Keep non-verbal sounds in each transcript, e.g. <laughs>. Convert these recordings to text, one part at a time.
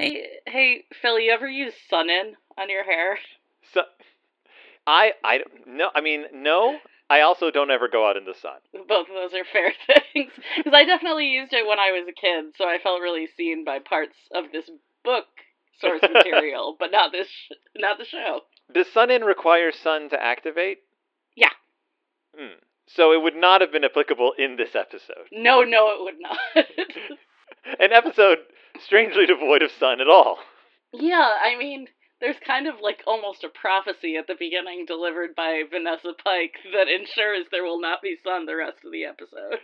Hey, hey, Phil, you ever use Sun-In on your hair? So, I I no. I mean, no. I also don't ever go out in the sun. Both of those are fair <laughs> things. Because I definitely used it when I was a kid, so I felt really seen by parts of this book source <laughs> material, but not this, sh- not the show. Does sun in require sun to activate? Yeah. Hmm. So it would not have been applicable in this episode. No, no, it would not. <laughs> An episode strangely devoid of sun at all. yeah, I mean, there's kind of like almost a prophecy at the beginning delivered by Vanessa Pike that ensures there will not be sun the rest of the episode.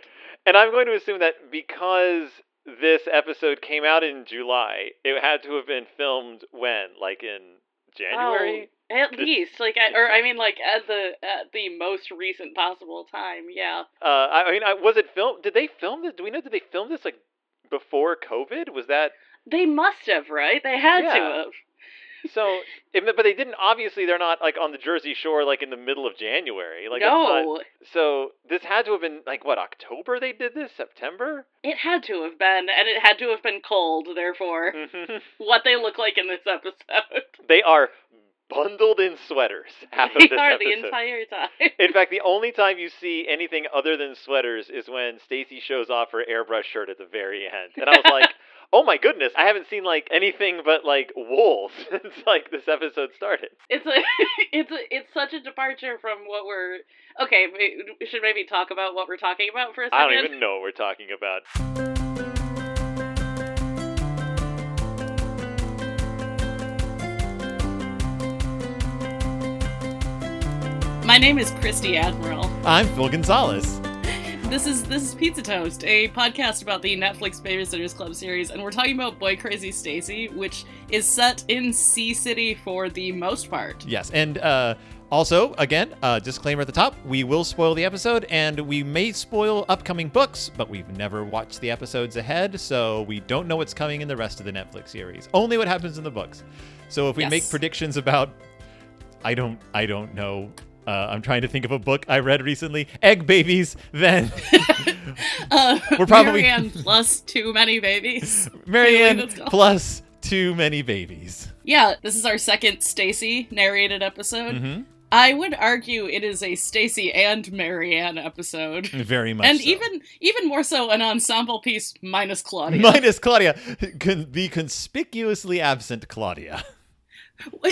And I'm going to assume that because this episode came out in July, it had to have been filmed when? Like in January? Oh, at This- least, like, I, or I mean, like at the at the most recent possible time. Yeah. Uh, I, I mean, I, was it filmed? Did they film this? Do we know? Did they film this like before COVID? Was that They must have, right? They had to have. so? It, but they didn't. Obviously, they're not like on the Jersey Shore, like in the middle of January. Like that's not- no, so this had to have been like what October? They did this September. it had to have been, and it had to have been cold. Therefore, Mhm. what they look like in this episode, they are bundled in sweaters <laughs> half of they this are episode. the entire time. In fact, the <laughs> only time you see anything other than sweaters is when Stacey shows off her airbrush shirt at the very end. And I was like, <laughs> "Oh my goodness, I haven't seen like anything but like wool since like this episode started." It's a, it's a, it's such a departure from what we're. Okay, we we should maybe talk about what we're talking about for a second. I don't even know what we're talking about. My name is Christy Admiral. I'm Phil Gonzalez. This is this is Pizza Toast, a podcast about the Netflix Babysitters Club series, and we're talking about Boy Crazy Stacey, which is set in Sea City for the most part. Yes, and uh, also, again, uh, disclaimer at the top: we will spoil the episode, and we may spoil upcoming books, but we've never watched the episodes ahead, so we don't know what's coming in the rest of the Netflix series. Only what happens in the books. So if we make predictions about, I don't, I don't know. Uh, I'm trying to think of a book I read recently. Egg babies. Then <laughs> Uh, We're probably- Mary Anne plus too many babies. <laughs> Mary Anne plus too many babies. Yeah, this is our second Stacey narrated episode. hmm I would argue it is a Stacey and Mary Anne episode. Very much. And so. even even more so an ensemble piece minus Claudia. Minus Claudia, the conspicuously absent Claudia. <laughs>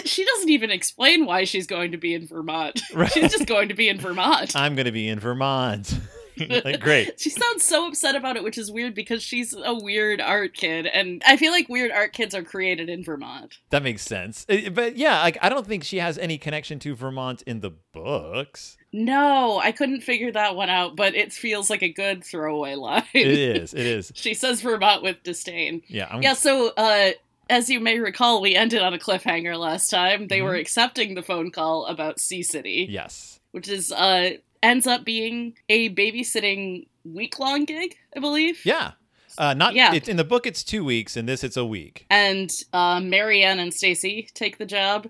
She doesn't even explain why she's going to be in Vermont. <laughs> Right. She's just going to be in Vermont. I'm going to be in Vermont. <laughs> like, great. <laughs> She sounds so upset about it, which is weird because she's a weird art kid, and I feel like weird art kids are created in Vermont. That makes sense. But yeah, like I don't think she has any connection to Vermont in the books. No, I couldn't figure that one out, but it feels like a good throwaway line. It is. It is. she says Vermont with disdain. Yeah. I'm, Yeah, so uh as you may recall, we ended on a cliffhanger last time. They Mhm. were accepting the phone call about Sea City, Yes. which is uh ends up being a babysitting week long gig, I believe. Yeah. Uh, not. Yeah. It's in the book. It's two weeks. In this, it's a week. And uh, Mary Anne and Stacey take the job.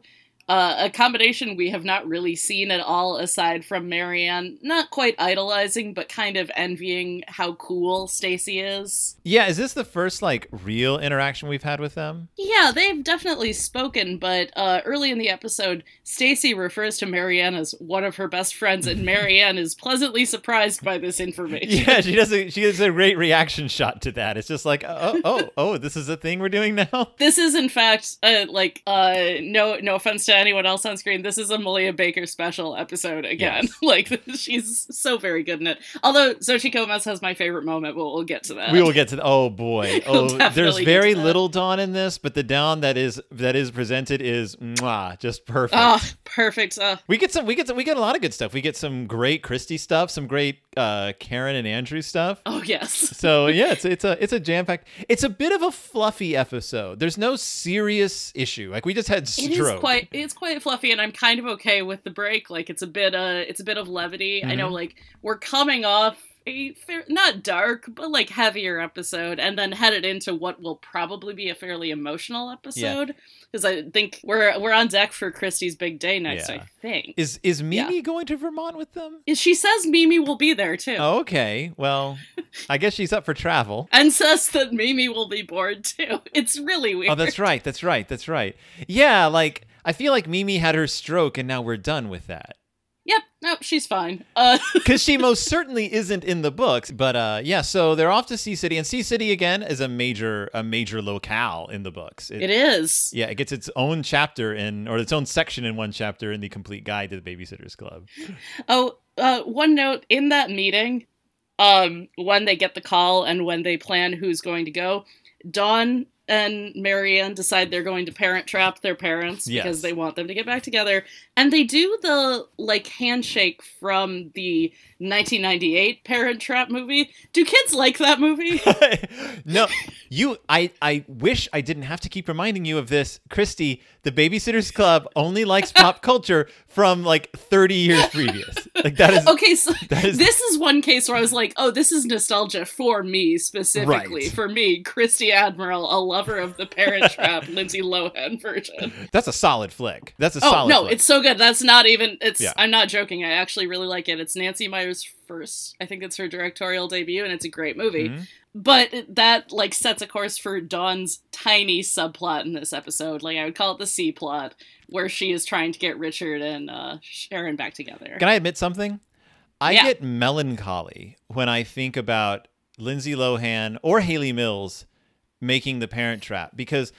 Uh, a combination we have not really seen at all, aside from Mary Anne not quite idolizing, but kind of envying how cool Stacey is. Yeah. Is this the first like real interaction we've had with them? Yeah, they've definitely spoken, but uh, early in the episode, Stacey refers to Mary Anne as one of her best friends, and <laughs> Mary Anne is pleasantly surprised by this information. <laughs> Yeah. She does. A, she does a great reaction shot to that. It's just like, oh, oh, oh, this is a thing we're doing now. This is, in fact, uh, like, uh, no, no offense to anyone else on screen. This is a Malia Baker special episode again. Yes. <laughs> like, she's so very good in it. Although Xochitl Gomez has my favorite moment, but we'll get to that. we will get to. The, oh boy. <laughs> Oh, there's very little dawn in this, but the dawn that is that is presented is mwah, just perfect. Oh, perfect. Uh, We get some. We get some. We get a lot of good stuff. We get some great Kristy stuff. Some great uh, Karen and Andrew stuff. oh yes. <laughs> So yeah, it's it's a it's a jam packed. It's a bit of a fluffy episode. There's no serious issue. Like we just had It stroke. is quite it's quite fluffy and I'm kind of okay with the break. Like it's a bit uh it's a bit of levity. I know Mhm. like we're coming off a fair, not dark, but like heavier episode, and then headed into what will probably be a fairly emotional episode. Because I think we're we're on deck for Kristy's big day next. Yeah. I think Is is Mimi going to Vermont with them? she says Mimi will be there too, Oh, okay. Well, <laughs> I guess she's up for travel. and says that Mimi will be bored too. It's really oh, weird. Oh, that's right. That's right. That's right. Yeah, like I feel like Mimi had her stroke and now we're done with that. Yep. Nope. She's fine. Uh, <laughs> Cuz she most certainly isn't in the books, but uh yeah, so they're off to Sea City and Sea City again is a major a major locale in the books. it is. Yeah, it gets its own chapter in or its own section in one chapter in the complete guide to the babysitters club. Oh, uh, one note in that meeting, um, when they get the call and when they plan who's going to go, Dawn and Mary Anne decide they're going to parent trap their parents Yes. because they want them to get back together, and they do the like handshake from the 1998 Parent Trap movie. Do kids like that movie? <laughs> no, you. I. I wish I didn't have to keep reminding you of this, Christy. The Babysitters Club only likes <laughs> pop culture from like 30 years previous. Like that is. okay, so is- this is one case where I was like, oh, this is nostalgia for me specifically. Right. For me, Christy Admiral, a lover of the Parent <laughs> Trap, Lindsay Lohan version. That's a solid flick. That's a Oh solid. no, flick. it's so good. That's not even. It's. Yeah. I'm not joking. I actually really like it. It's Nancy Meyers' first. I think it's her directorial debut, and it's a great movie. Mhm. But that like sets a course for Dawn's tiny subplot in this episode. Like I would call it the C plot, where she is trying to get Richard and uh, Sharon back together. Can I admit something? I Yeah. get melancholy when I think about Lindsay Lohan or Hayley Mills making The Parent Trap because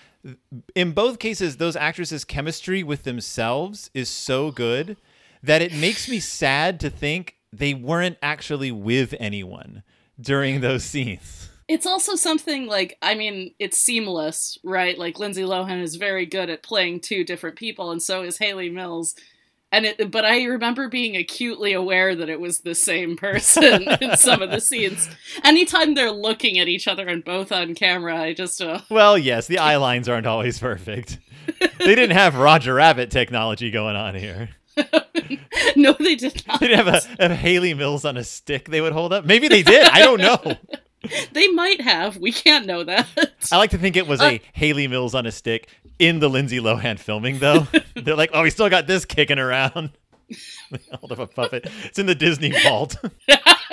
in both cases those actresses' chemistry with themselves is so good that it makes me sad to think they weren't actually with anyone during those scenes. It's also something like I mean, it's seamless, right? Like Lindsay Lohan is very good at playing two different people, and so is Hayley Mills. And it, but I remember being acutely aware that it was the same person <laughs> in some of the scenes. Anytime they're looking at each other and both on camera, I just uh, Well, yes, the eye lines aren't always perfect. They didn't have Roger Rabbit technology going on here. <laughs> no, they did not. They didn't have a, a Hayley Mills on a stick they would hold up. Maybe they did. I don't know. <laughs> They might have. We can't know that. I like to think it was Uh, a Hayley Mills on a stick in the Lindsay Lohan filming, though. <laughs> They're like, oh, we still got this kicking around. <laughs> Hold up a puppet. It's in the Disney vault.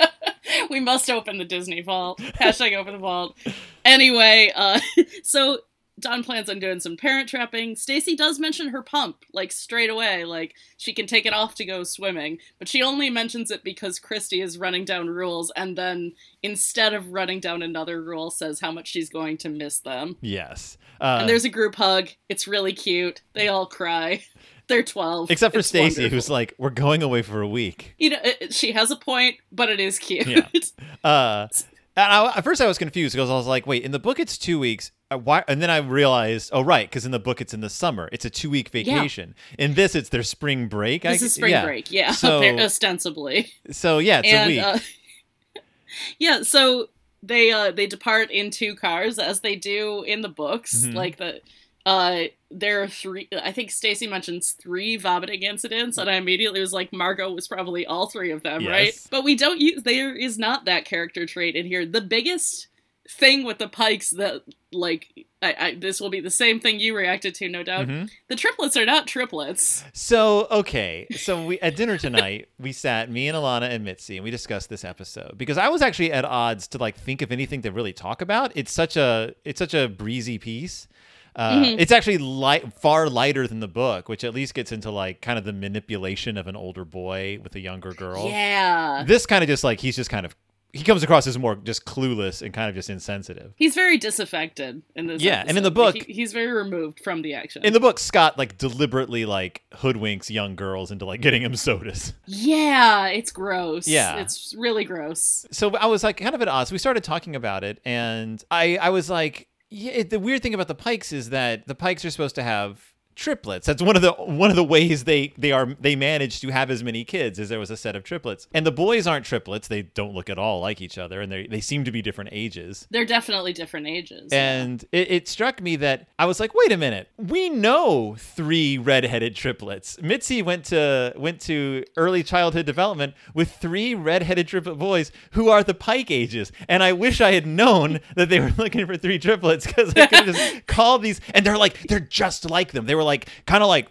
<laughs> we must open the Disney vault. Hashtag open the vault. Anyway, uh, so Dawn plans on doing some parent trapping. Stacey does mention her pump, like straight away, like she can take it off to go swimming, but she only mentions it because Kristy is running down rules, and then instead of running down another rule, says how much she's going to miss them. yes. Uh, and there's a group hug. It's really cute. They all cry. <laughs> They're 12. except for It's Stacey, wonderful. who's like, we're going away for a week. You know, it- she has a point, but it is cute. Yeah. <laughs> Uh, and I, at first I was confused because I was like, wait, in the book it's two weeks. Uh, Why? And then I realized, oh right, because in the book it's in the summer. It's a two week vacation. In this, it's their spring break. This I, is spring yeah. break, yeah, <laughs> So- ostensibly. So yeah, it's and a week. uh, yeah, so they uh they depart in two cars as they do in the books. Mhm. Like the uh there are three I think Stacey mentions three vomiting incidents and I immediately was like Margo was probably all three of them, right? But we don't use there is not that character trait in here. The biggest thing with the Pikes that like I, I this will be the same thing you reacted to, no doubt. Mhm. The triplets are not triplets. So okay, so we at dinner tonight <laughs> we sat me and Alana and Mitzi and we discussed this episode because I was actually at odds to like think of anything to really talk about. It's such a it's such a breezy piece. Uh, Mhm. It's actually light, far lighter than the book, which at least gets into like kind of the manipulation of an older boy with a younger girl. Yeah. This kind of just like he's just kind of he comes across as more just clueless and kind of just insensitive. He's very disaffected in this. Yeah, and in episode. the book- he- he's very removed from the action. In the book, Scott like deliberately like hoodwinks young girls into like getting him sodas. yeah, it's gross. Yeah. it's really gross. so I was like kind of at odds. We started talking about it, and I I was like, yeah. It, the weird thing about the Pikes is that the Pikes are supposed to have triplets. That's one of the one of the ways they they are they managed to have as many kids as there was a set of triplets. And the boys aren't triplets. They don't look at all like each other and they they seem to be different ages. They're definitely different ages. yeah. And it, it struck me that I was like, wait a minute, we know three redheaded triplets. Mitzi went to went to early childhood development with three redheaded triplet boys who are the Pike ages. And I wish I had known that they were <laughs> looking for three triplets because I could have just <laughs> called these and they're like they're just like them. They were like kind of like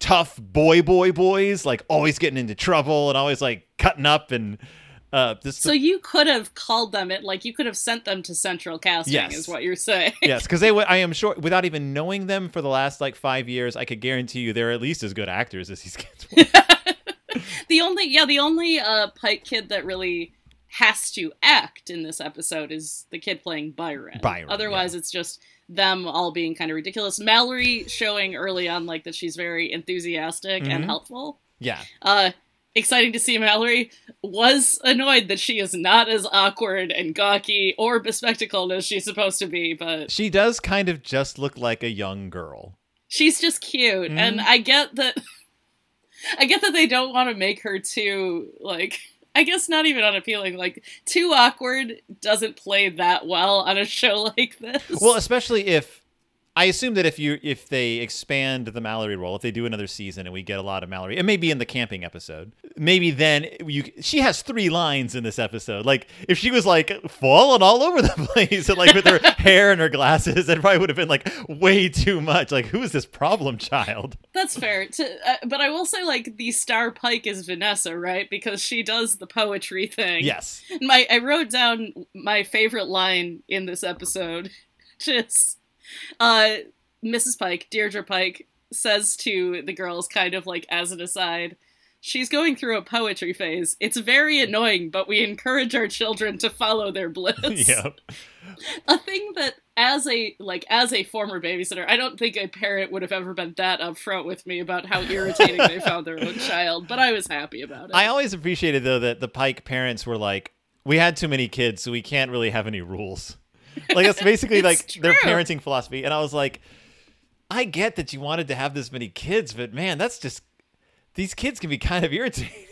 tough boy boy boys, like always getting into trouble and always like cutting up and uh this So you could have called them it like you could have sent them to central casting Yes. is what you're saying. <laughs> yes, because they would. I am sure, without even knowing them for the last like five years, I could guarantee you they're at least as good actors as these kids were. <laughs> the only yeah, the only uh Pike kid that really has to act in this episode is the kid playing Byron. Byron, Otherwise it's just them all being kind of ridiculous. Mallory showing early on like that she's very enthusiastic and Mhm. helpful. yeah, Uh exciting to see Mallory was annoyed that she is not as awkward and gawky or bespectacled as she's supposed to be, but she does kind of just look like a young girl. she's just cute and Mhm. i get that <laughs> i get that they don't want to make her too like i guess not even unappealing like too awkward doesn't play that well on a show like this. Well, especially if I assume that if you if they expand the Mallory role, if they do another season and we get a lot of Mallory, it may be in the camping episode. Maybe then you she has three lines in this episode. Like if she was like falling all over the <laughs> place, and like with her <laughs> hair and her glasses, it probably would have been like way too much. Like who is this problem child? that's fair to, uh, but i will say like the star pike is vanessa right because she does the poetry thing Yes. my i wrote down my favorite line in this episode <laughs> just uh mrs pike deirdre pike says to the girls kind of like as an aside she's going through a poetry phase it's very annoying but we encourage our children to follow their bliss <laughs> yeah. <laughs> a thing that as a like as a former babysitter i don't think a parent would have ever been that upfront with me about how irritating they found their own <laughs> child but i was happy about it I always appreciated though that the Pike parents were like, we had too many kids, so we can't really have any rules. Like that's basically like their parenting philosophy. And I was like, I get that you wanted to have this many kids, but man, that's just these kids can be kind of irritating. <laughs>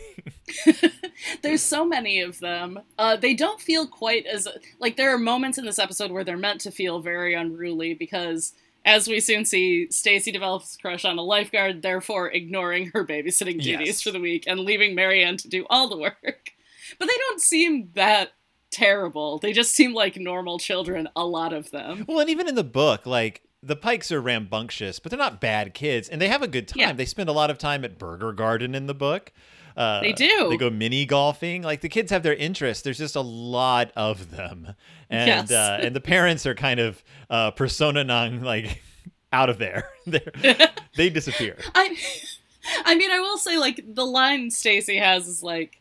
<laughs> There's so many of them. Uh, they don't feel quite as like there are moments in this episode where they're meant to feel very unruly because, as we soon see, Stacey develops a crush on a lifeguard, therefore ignoring her babysitting duties Yes. for the week and leaving Mary Anne to do all the work. <laughs> But they don't seem that terrible. They just seem like normal children. A lot of them. well, and even in the book, like the Pikes are rambunctious, but they're not bad kids, and they have a good time. Yeah. They spend a lot of time at Burger Garden in the book. Uh, They do. They go mini golfing. Like the kids have their interests. There's just a lot of them, and Yes. uh, and the parents are kind of uh, persona non like out of there. <laughs> They're, <laughs> disappear. I, I mean, I will say like the line Stacy has is like.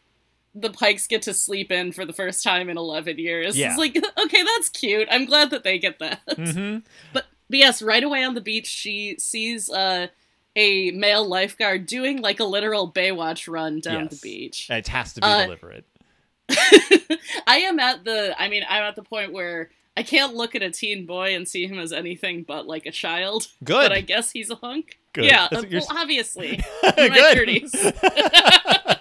The Pikes get to sleep in for the first time in 11 years. Yeah. It's like, <laughs> okay, that's cute. I'm glad that they get that. <laughs> hmm But, but yes, right away on the beach, she sees uh, a male lifeguard doing like a literal Baywatch run down the beach. It has to be Uh, deliberate. <laughs> I am at the, I mean, I'm at the point where I can't look at a teen boy and see him as anything but like a child. Good. But I guess he's a hunk. Good. Yeah, uh, well, obviously. in my Good. 30s.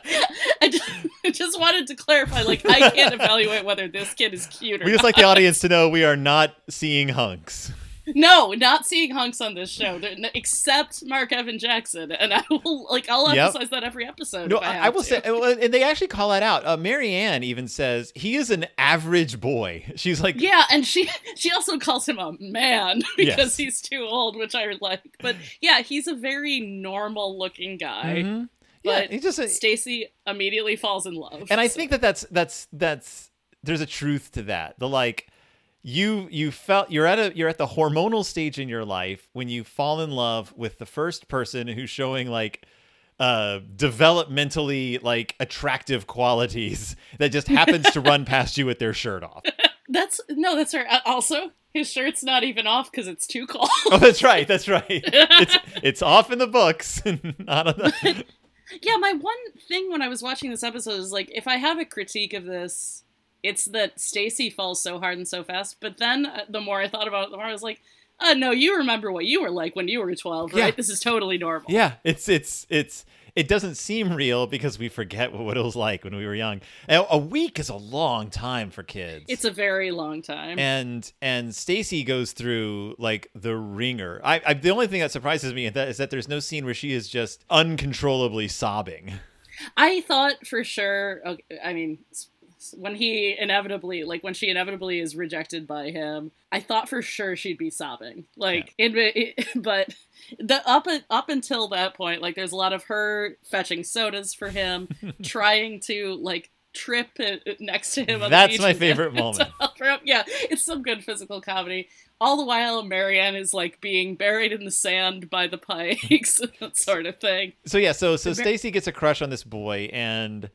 I just, <laughs> I just wanted to clarify, like, I can't evaluate whether this kid is cute or we just not. like the audience to know we are not seeing hunks. No, not seeing hunks on this show, except Mark Evan Jackson, and I will like I'll Yep. emphasize that every episode. No, I, I, will to. say, and they actually call that out. Uh, Mary Anne even says he is an average boy. <laughs> She's like, Yeah, and she she also calls him a man <laughs> because Yes. he's too old, which I like. But yeah, he's a very normal looking guy. Mhm. yeah, But he's just Stacey immediately falls in love. and I so- think that that's that's that's there's a truth to that. The like you you felt you're at a you're at the hormonal stage in your life when you fall in love with the first person who's showing like uh developmentally like attractive qualities that just happens to run <laughs> past you with their shirt off. that's no, that's right. Uh, Also, his shirt's not even off because it's too cold. Oh, that's right. That's right. <laughs> It's it's off in the books, <laughs> not on the. Yeah, my one thing when I was watching this episode is like, if I have a critique of this, it's that Stacey falls so hard and so fast. But then uh, the more I thought about it, the more I was like, uh, no, you remember what you were like when you were 12, right? Yeah. This is totally normal. Yeah, it's it's it's it doesn't seem real because we forget <laughs> what it was like when we were young. A week is a long time for kids. It's a very long time. and and Stacey goes through like the ringer. I, I the only thing that surprises me is that, is that there's no scene where she is just uncontrollably sobbing. I thought for sure. Okay, I mean, when he inevitably, like when she inevitably is rejected by him, I thought for sure she'd be sobbing. Like, it, it, <laughs> but the up up until that point, like there's a lot of her fetching sodas for him, <laughs> trying to like trip next to him. On That's the beach my favorite <laughs> moment. help her up. Yeah, it's some good physical comedy. All the while, Mary Anne is like being buried in the sand by the pikes, that sort of thing. So yeah, so so Stacey gets a crush on this boy and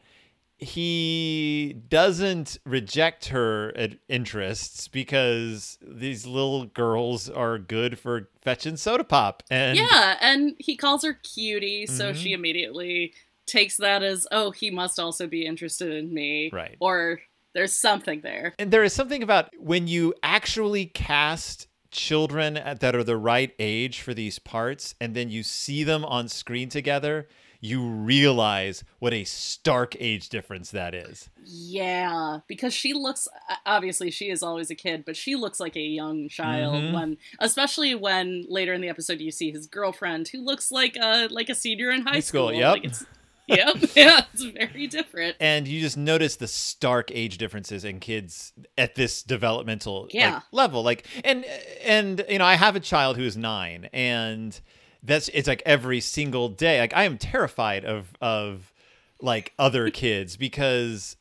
he doesn't reject her interests because these little girls are good for fetching soda pop and yeah, and he calls her cutie, so Mhm. she immediately takes that as, oh, he must also be interested in me. Right. Or there's something there. And there is something about when you actually cast children at, that are the right age for these parts and then you see them on screen together, you realize what a stark age difference that is. Yeah, because she looks obviously she is always a kid, but she looks like a young child Mhm. when especially when later in the episode you see his girlfriend who looks like a like a senior in high, High school, school. yep. Like it's, yep. <laughs> Yeah, it's very different. And you just notice the stark age differences in kids at this developmental like, level. Like and and you know, I have a child who is 9 and that's it's like every single day. Like I am terrified of of like other <laughs> kids because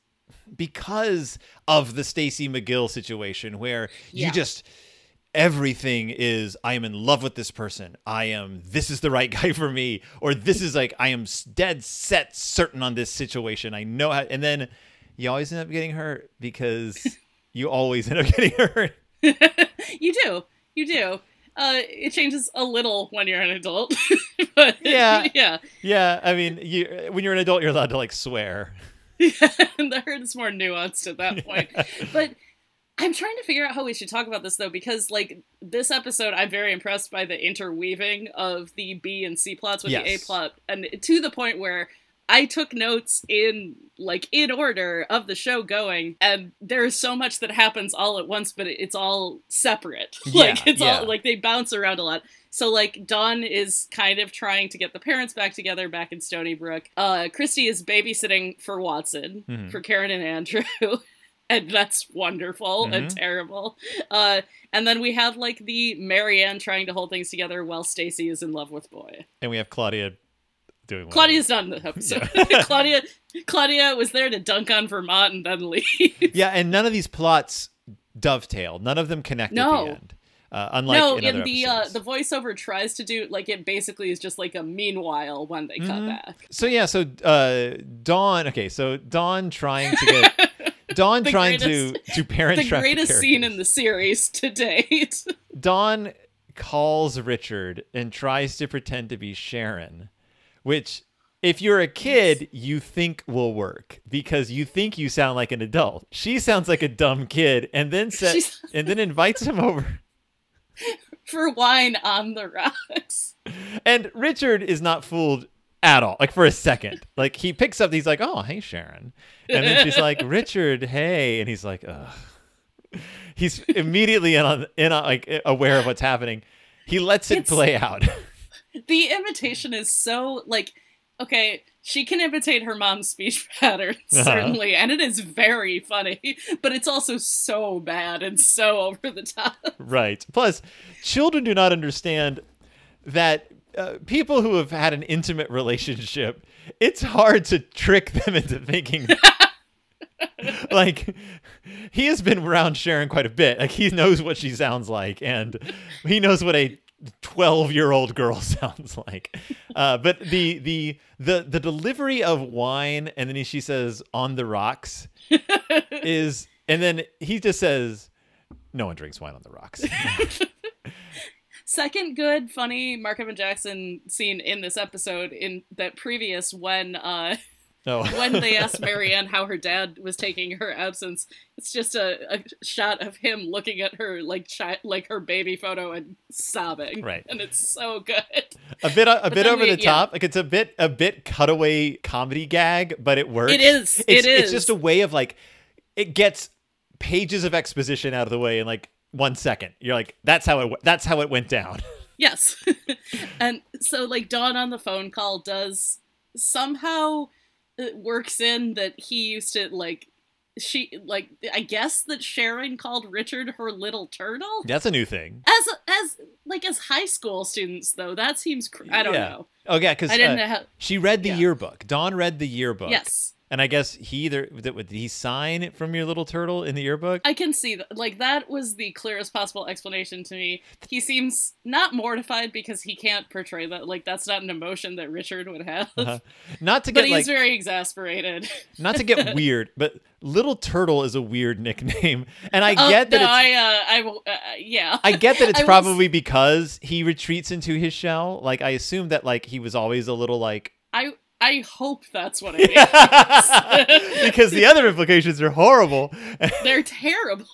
because of the Stacey McGill situation where you just everything is I am in love with this person. I am this is the right <laughs> guy for me or this is like I am dead set certain on this situation. I know how and then you always end up getting hurt because <laughs> you always end up getting hurt. you do. You do. Uh, it changes a little when you're an adult, <laughs> but Yeah. <laughs> yeah, Yeah, I mean, you when you're an adult you're allowed to like swear. Yeah, <laughs> and the hurt is more nuanced at that point. But I'm trying to figure out how we should talk about this though, because like this episode, I'm very impressed by the interweaving of the B and C plots with the A plot, and to the point where I took notes in like in order of the show going, and there's so much that happens all at once, but it's all separate. <laughs> like Yeah, it's yeah. all like they bounce around a lot. So like Dawn is kind of trying to get the parents back together back in Stoneybrook. Uh, Kristy is babysitting for Watson Mhm. for Karen and Andrew. <laughs> And that's wonderful and Mhm. terrible. Uh, and then we have like the Mary Anne trying to hold things together while Stacey is in love with Boy. And we have Claudia doing one Claudia's not in the episode. Yeah. <laughs> <laughs> Claudia, Claudia was there to dunk on Vermont and then leave. Yeah, and none of these plots dovetail. None of them connect at No. the end. Uh, unlike no, in, in the uh, the voiceover tries to do like it basically is just like a meanwhile when they cut Mhm. back. So yeah, so uh, Dawn. Okay, so Dawn trying to get <laughs> Dawn trying greatest- to to parent the trap greatest scene in the series to date. Dawn calls Richard and tries to pretend to be Sharon, which if you're a kid, you think will work because you think you sound like an adult. She sounds like a dumb kid, and then <laughs> She's- and then invites him over. <laughs> for wine on the rocks. And Richard is not fooled at all, like for a second. Like he picks up, he's like, "Oh, hey, Sharon," and then she's like, <laughs> "Richard, hey," and he's like, "Ugh." He's immediately in on, in on, like aware of what's happening. He lets it It's- play out. The imitation is so like okay she can imitate her mom's speech <laughs> patterns Uh-huh. certainly and it is very funny but it's also so bad and so <laughs> over the top right. Plus, children do not understand that uh, people who have had an intimate relationship, it's hard to trick them into thinking. <laughs> like he has been around Sharon quite a bit. Like he knows what she sounds like, and he knows what a twelve-year-old girl <laughs> sounds like. Uh, but the the the the delivery of wine, and then she says "on the rocks" <laughs> is, and then he just says, "No one drinks wine on the rocks." <laughs> second good funny mark evan jackson scene in this episode in that previous when uh Oh. <laughs> when they asked Mary Anne how her dad was taking her absence, it's just a, a shot of him looking at her like chi- like her baby photo and sobbing. Right. and it's so good. a bit a, But bit over we- the yeah. top. Like it's a bit a bit cutaway comedy gag, but it works. It is. It's, it is. It's just a way of like it gets pages of exposition out of the way in like one second. You're like, that's how it that's how it went down. <laughs> Yes. <laughs> and so like Dawn on the phone call does somehow works in that he used to like she like I guess that Sharon called Richard her little turtle. That's a new thing. As as like as high school students though, that seems cr- I don't Yeah. know. Oh yeah, because I didn't uh, know how she read the yeah. yearbook. Dawn read the yearbook. Yes. And I guess he either did, did he sign it from your little turtle in the yearbook? I can see that. Like that was the clearest possible explanation to me. He seems not mortified because he can't portray that. Like that's not an emotion that Richard would have. Uh-huh. Not to get, But he's like very exasperated. <laughs> not to get <laughs> weird, but little turtle is a weird nickname, and I Oh, get that no, it's I, uh, I, uh, yeah. I get that <laughs> it's was- probably because he retreats into his shell. Like I assume that like he was always a little like I, I hope that's what it <laughs> is. <laughs> because the other implications are horrible. <laughs> They're terrible.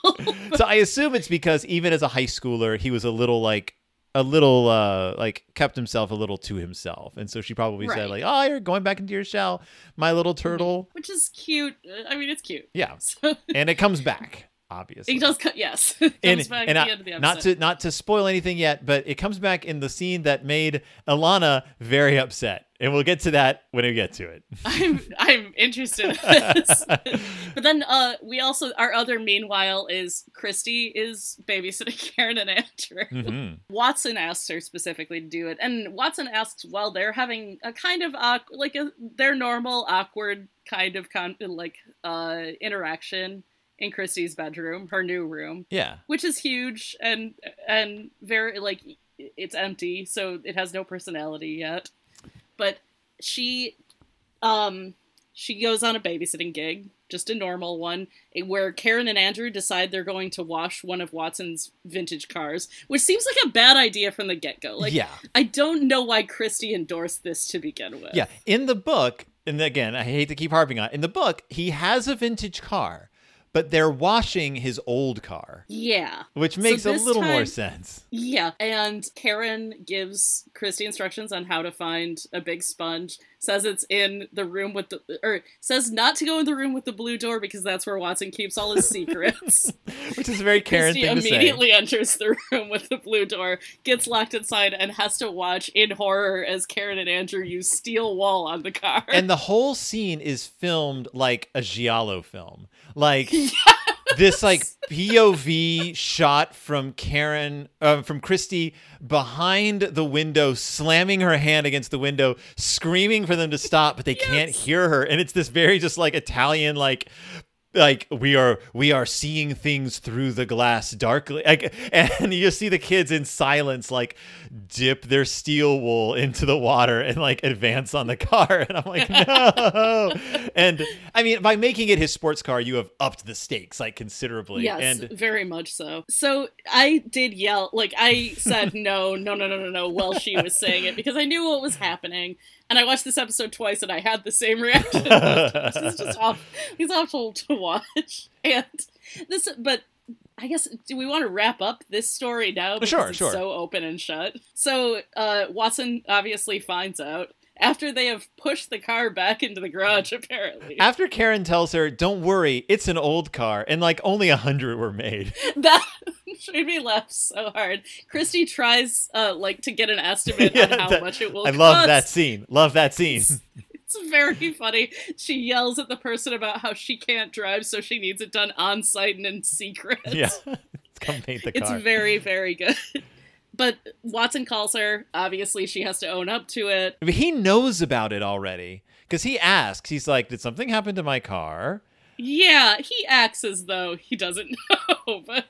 so I assume it's because even as a high schooler, he was a little like a little uh like kept himself a little to himself. And so she probably said like, "Oh, you're going back into your shell, my little turtle." Which is cute. I mean, it's cute. Yeah. So, And it comes back, obviously. it does. Co- yes, it and, comes back and I- the end of the episode. not to not to spoil anything yet, but it comes back in the scene that made Alana very upset, and we'll get to that when we get to it. <laughs> I'm I'm interested in this. <laughs> but then uh we also our other meanwhile is Kristy is babysitting <laughs> Karen and Andrew. Mhm. Watson asks her specifically to do it, and Watson asks while they're having a kind of awk- like a their normal awkward kind of con- like uh interaction in Kristy's bedroom, her new room, Yeah, which is huge and and very like it's empty, so it has no personality yet. But she um she goes on a babysitting gig, just a normal one, eh, where Karen and Andrew decide they're going to wash one of Watson's vintage cars, which seems like a bad idea from the get-go. Like yeah, I don't know why Kristy endorsed this to begin with. yeah. In the book, and again, I hate to keep harping on. it, In the book, he has a vintage car, but they're washing his old car, Yeah. which So makes a this little more sense. Yeah, and Karen gives Kristy instructions on how to find a big sponge. Says it's in the room with the, or says not to go in the room with the blue door because that's where Watson keeps all his secrets. <laughs> Which is a very Karen Kristy thing to say. immediately enters the <laughs> room with the blue door, gets locked inside, and has to watch in horror as Karen and Andrew use steel wool on the car. And the whole scene is filmed like a giallo film, like <laughs> this like POV shot from Karen, uh, from Kristy behind the window, slamming her hand against the window, screaming for them to stop, but they can't hear her, and it's this very just like Italian like. Like we are, we are seeing things through the glass darkly, like, and <laughs> you see the kids in silence, like dip their steel wool into the water and like advance on the car, <laughs> and I'm like, no. <laughs> and I mean, by making it his sports car, you have upped the stakes like considerably. Yes, And very much so. So I did yell, like I said, no, no, no, no, no, no, while she was saying it because I knew what was happening, and I watched this episode twice and I had the same <laughs> reaction. <laughs> It's just awful. He's awful to watch, <laughs> and this, but. I guess do we want to wrap up this story now because Sure, it's sure. so open and shut? So uh, Watson obviously finds out after they have pushed the car back into the garage. <laughs> Apparently, after Karen tells her, "Don't worry, it's an old car," and like only a hundred were made. <laughs> that made me laugh so hard. Kristy tries uh like to get an estimate <laughs> Yeah, on how that- much it will I love cost. that scene. Love that scene. It's very funny. She yells at the person about how she can't drive, so she needs it done on site and in secret. yeah, come paint the car. It's very, very good. But Watson calls her. Obviously, she has to own up to it. But he knows about it already because he asks. He's like, "Did something happen to my car?" Yeah, he acts as though he doesn't <laughs> know, but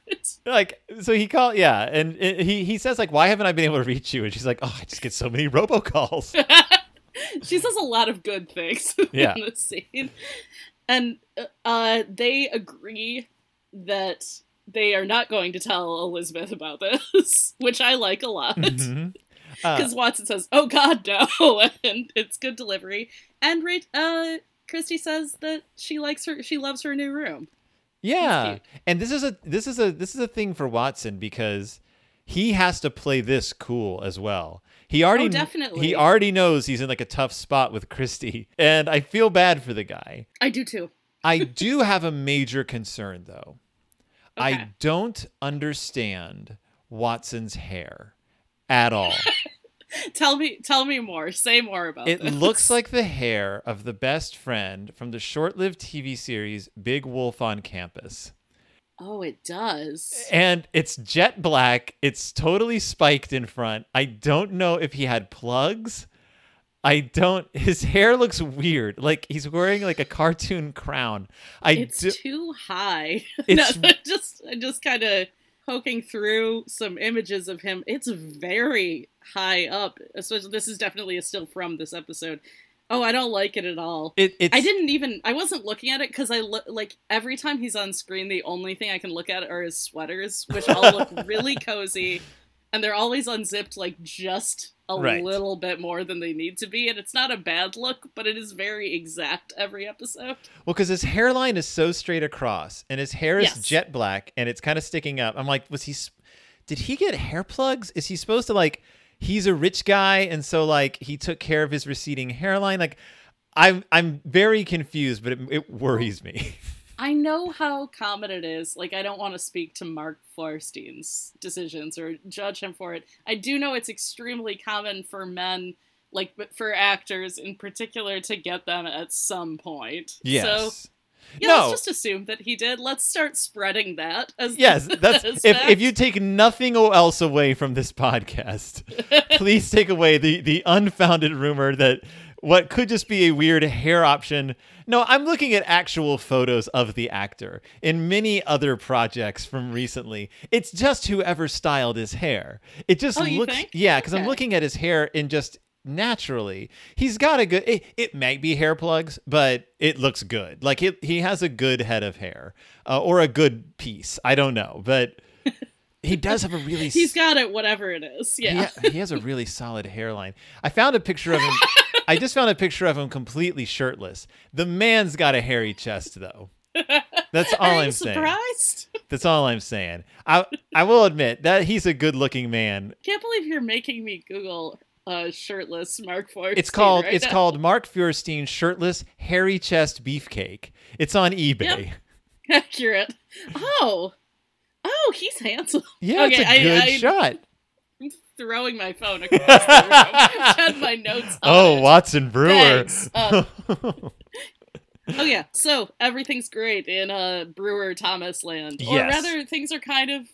Like, so he called, yeah, and uh, he he says like, "Why haven't I been able to reach you?" And she's like, "Oh, I just get so many <laughs> robocalls." <laughs> she says a lot of good things Yeah. in this scene. And uh, they agree that they are not going to tell Elizabeth about this, <laughs> which I like a lot. <laughs> Mhm. Uh, Because Watson says, "Oh God, no!" <laughs> and it's good delivery. And uh, Kristy says that she likes her, she loves her new room. Yeah, and this is a this is a this is a thing for Watson because he has to play this cool as well. He already Oh, definitely. he already knows he's in like a tough spot with Kristy, and I feel bad for the guy. I do too. I do have a major concern though. I don't understand Watson's hair at all. <laughs> Tell me, tell me more. Say more about it this. looks <laughs> like the hair of the best friend from the short-lived TV series Big Wolf on Campus. Oh, it does. And it's jet black. It's totally spiked in front. I don't know if he had plugs. I don't. <laughs> His hair looks weird. Like he's wearing like a cartoon crown. I It's do, too high. <laughs> It's- no, <laughs> just I just kind of poking through some images of him. It's very high up. Especially this is definitely a still from this episode. Oh, I don't like it at all. it, it's. I didn't even. I wasn't looking at it because I look like every time he's on screen, the only thing I can look at are his sweaters, which all look really cozy, and they're always unzipped like just a Right. little bit more than they need to be. And it's not a bad look, but it is very exact every episode. Well, because his hairline is so straight across, and his hair is Yes. jet black, and it's kind of sticking up. I'm like, was he? Did he get hair plugs? Is he supposed to like? He's a rich guy, and so like he took care of his receding hairline. Like, I'm I'm very confused, but it, it worries me. <laughs> I know how common it is. Like, I don't want to speak to Mark Feuerstein's decisions or judge him for it. I do know it's extremely common for men, like but for actors in particular, to get them at some point. yes. So, yeah, no. let's just assume that he did. Let's start spreading that as Yes, <laughs> that's as if, if you take nothing else away from this podcast, <laughs> please take away the the unfounded rumor that what could just be a weird hair option. No, I'm looking at actual photos of the actor in many other projects from recently. It's just whoever styled his hair. It just Oh, looks think? yeah, because I'm looking at his hair in just naturally he's got a good it, it might be hair plugs but it looks good like he, he has a good head of hair uh, or a good piece i don't know but he does have a <laughs> really. He's got it, whatever it is. he, Yeah. ha- he has a really solid hairline i found a picture of him <laughs> i just found a picture of him completely shirtless the man's got a hairy chest though that's all <laughs> Are i'm you saying surprised? that's all i'm saying i i will admit that he's a good looking man Can't believe you're making me Google uh, shirtless Mark Feuerstein. It's called right it's now. called Mark Feuerstein shirtless hairy chest beefcake. It's on eBay. accurate. Oh, oh, he's handsome. Yeah, Okay, it's a I- good I- shot. I'm throwing my phone across the room. I've <laughs> had my notes. On Oh, it. Watson Brewer. Uh, <laughs> Oh yeah, so everything's great in uh Brewer Thomas land, or Yes. rather, things are kind of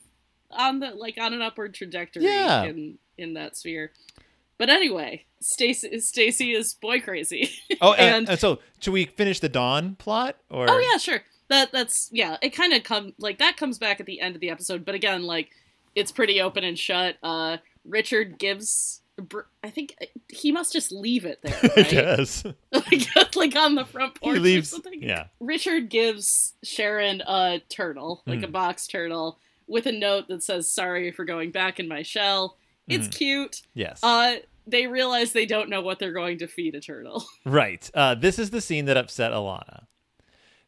on the like on an upward trajectory Yeah. in in that sphere. But anyway, Stacy Stacy is boy crazy. oh, <laughs> and, And- and so should we finish the Dawn plot or Oh yeah, sure. That that's yeah. It kind of come like that comes back at the end of the episode, but again, like it's pretty open and shut. Uh, Richard gives. Br- I think uh, he must just leave it there, <laughs> right? guess. <laughs> like, <laughs> like on the front porch he leaves. or something. Yeah. Richard gives Sharon a turtle, like a Mm. box turtle, with a note that says "Sorry for going back in my shell." It's Mhm. cute. Yes. Uh, they realize they don't know what they're going to feed a turtle. Right. Uh, this is the scene that upset Alana.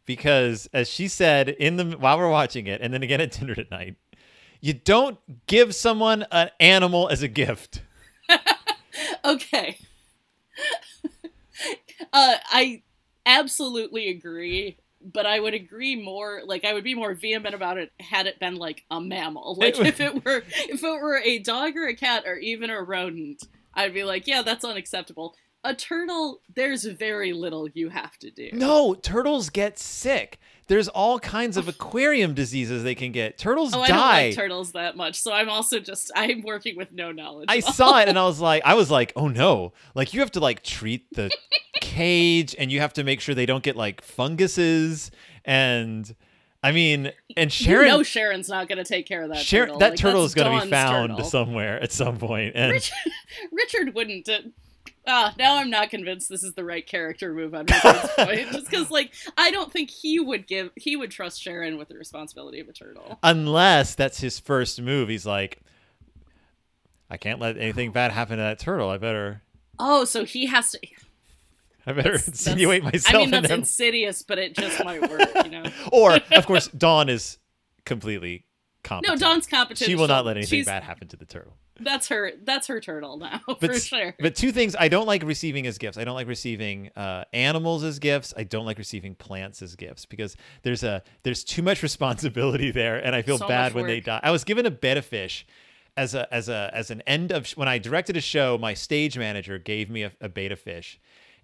Because as she said in the while we're watching it, and then again at dinner tonight, you don't give someone an animal as a gift. <laughs> okay. <laughs> uh, I absolutely agree, but I would agree more. Like, I would be more vehement about it had it been like a mammal. <laughs> Like, It- if it were if it were a dog or a cat or even a rodent, I'd be like, yeah, that's unacceptable. A turtle, there's very little you have to do. No, turtles get sick. There's all kinds of oh. aquarium diseases they can get. Turtles Oh, I die. don't like turtles that much, so I'm also just I'm working with no knowledge. I saw it and I was <laughs> like, I was like, oh no! Like you have to like treat the <laughs> cage, and you have to make sure they don't get like funguses, and I mean, and Sharon, you know Sharon's not going to take care of that Sharon, turtle. that Like, turtle is going to be found turtle. somewhere at some point, and Richard, <laughs> Richard wouldn't. Uh, Uh, ah, now I'm not convinced this is the right character move on Richard's <laughs> point. Just because, like, I don't think he would give he would trust Sharon with the responsibility of a turtle. unless that's his first move, he's like, I can't let anything bad happen to that turtle. I better. Oh, so he has to. I better That's- insinuate that's- myself I mean, that's there. insidious, but it just might work, you know. <laughs> or of course, Dawn is completely No, competent. Dawn's competent. She will not let anything she's- bad happen to the turtle. That's her. That's her turtle now, <laughs> But, for sure. but two things I don't like receiving as gifts. I don't like receiving uh, animals as gifts. I don't like receiving plants as gifts because there's a there's too much <laughs> responsibility there, and I feel So bad when they die. I was given a betta fish as a as a as an end of when I directed a show. My stage manager gave me a, a betta fish.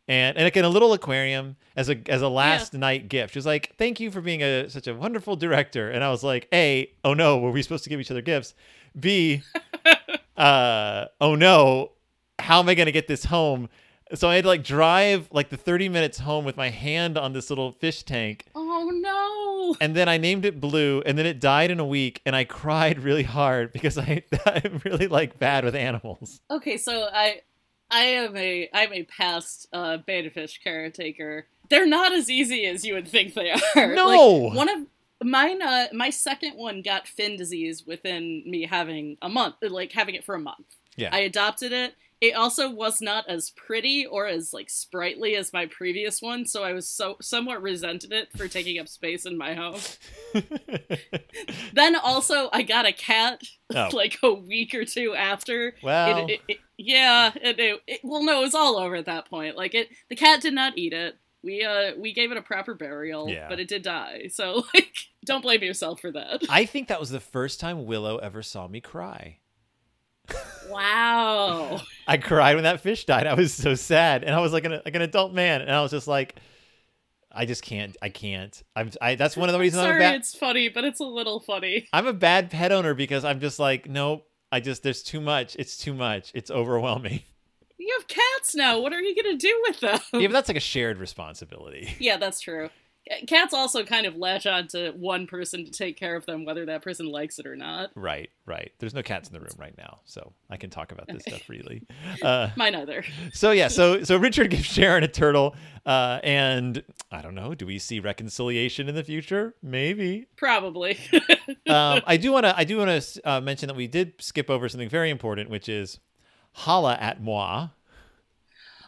And, and like in a little aquarium as a as a last night gift. She was like, "Thank you for being a such a wonderful director." And I was like, "A, oh no, were we supposed to give each other gifts? B, <laughs> uh, oh no, how am I going to get this home? So I had to like drive like the 30 minutes home with my hand on this little fish tank. oh no! And then I named it Blue, and then it died in a week, and I cried <laughs> really hard because I, <laughs> I'm really like bad with animals. Okay, so I, I am a I'm a past uh, betta fish caretaker. They're not as easy as you would think they <laughs> are. No! Like, one of mine. Uh, my second one got fin disease within me having a month, like having it for a month. Yeah. I adopted it. It also was not as pretty or as like sprightly as my previous one, so I was so somewhat resented it for taking up space in my home. <laughs> Then also I got a cat Oh. <laughs> like a week or two after. well, It, it, it, yeah, it, well, no, it was all over at that point. Like it, the cat did not eat it. We uh we gave it a proper burial, Yeah. but it did die. So <laughs> like, don't blame yourself for that. I think that was the first time Willow ever saw me cry. Wow. <laughs> I cried when that fish died. I was so sad, and I was like an like an adult man, and I was just like, I just can't. I can't. I'm. I. That's one of the reasons I'm Sorry, bad. it's funny, but it's a little funny. I'm a bad pet owner because I'm just like, nope. I just there's too much. It's too much. It's overwhelming. You have cats now. What are you gonna do with them? yeah, but that's like a shared responsibility. Yeah, that's true. Cats also kind of latch on to one person to take care of them, whether that person likes it or not. Right, right. There's no cats in the room right now, so I can talk about this stuff <laughs> freely. Uh, Mine either. so yeah, so so Richard <laughs> gives Sharon a turtle, uh, and I don't know. Do we see reconciliation in the future? Maybe. Probably. <laughs> um, I do want to I do want to uh, mention that we did skip over something very important, which is holla at moi.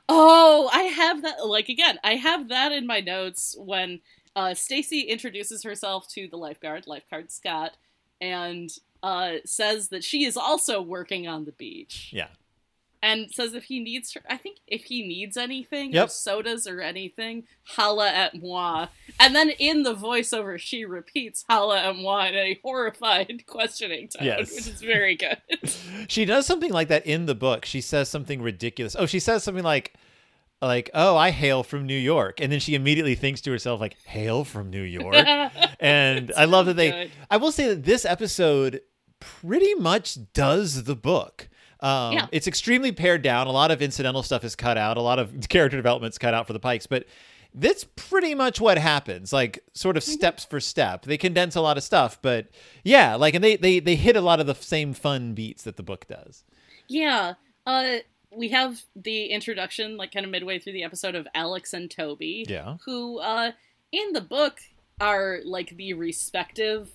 Oh, I have that. Like again, I have that in my notes when uh, Stacey introduces herself to the lifeguard, lifeguard Scott, and uh, says that she is also working on the beach, Yeah, and says if he needs her, I think if he needs anything, Yep. or sodas or anything, holla at moi. And then in the voiceover, she repeats holla at moi in a horrified <laughs> questioning tone, Yes. which is very good. <laughs> she does something like that in the book. She says something ridiculous. Oh, she says something like. Like, oh, I hail from New York. And then she immediately thinks to herself, like, hail from New <laughs> York. and I love that they. good. I will say that this episode pretty much does the book. Um, Yeah. It's extremely pared down. A lot of incidental stuff is cut out. A lot of <laughs> character development's cut out for the Pikes, but that's pretty much what happens. Like sort of steps for step. They condense a lot of stuff, but yeah, like and they they they hit a lot of the same fun beats that the book does. Yeah. Uh we have the introduction like kind of midway through the episode of Alex and Toby. Yeah. Who uh in the book are like the respective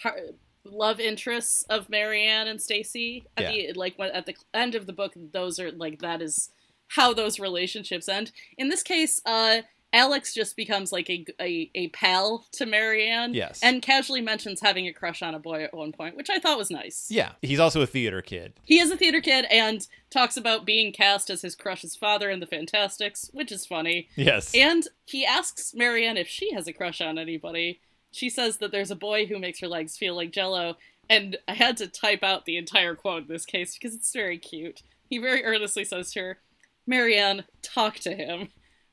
par- love interests of Mary Anne and Stacey. At the like at the end of the book those are like that is how those relationships end. In this case, uh Alex just becomes like a, a, a pal to Mary Anne. Yes. And casually mentions having a crush on a boy at one point, which I thought was nice. Yeah. He's also a theater kid. He is a theater kid and talks about being cast as his crush's father in the Fantasticks, which is funny. Yes. And he asks Mary Anne if she has a crush on anybody. She says that there's a boy who makes her legs feel like jello, and I had to type out the entire quote in this case because it's very cute. He very earnestly says to her, Mary Anne, talk to him.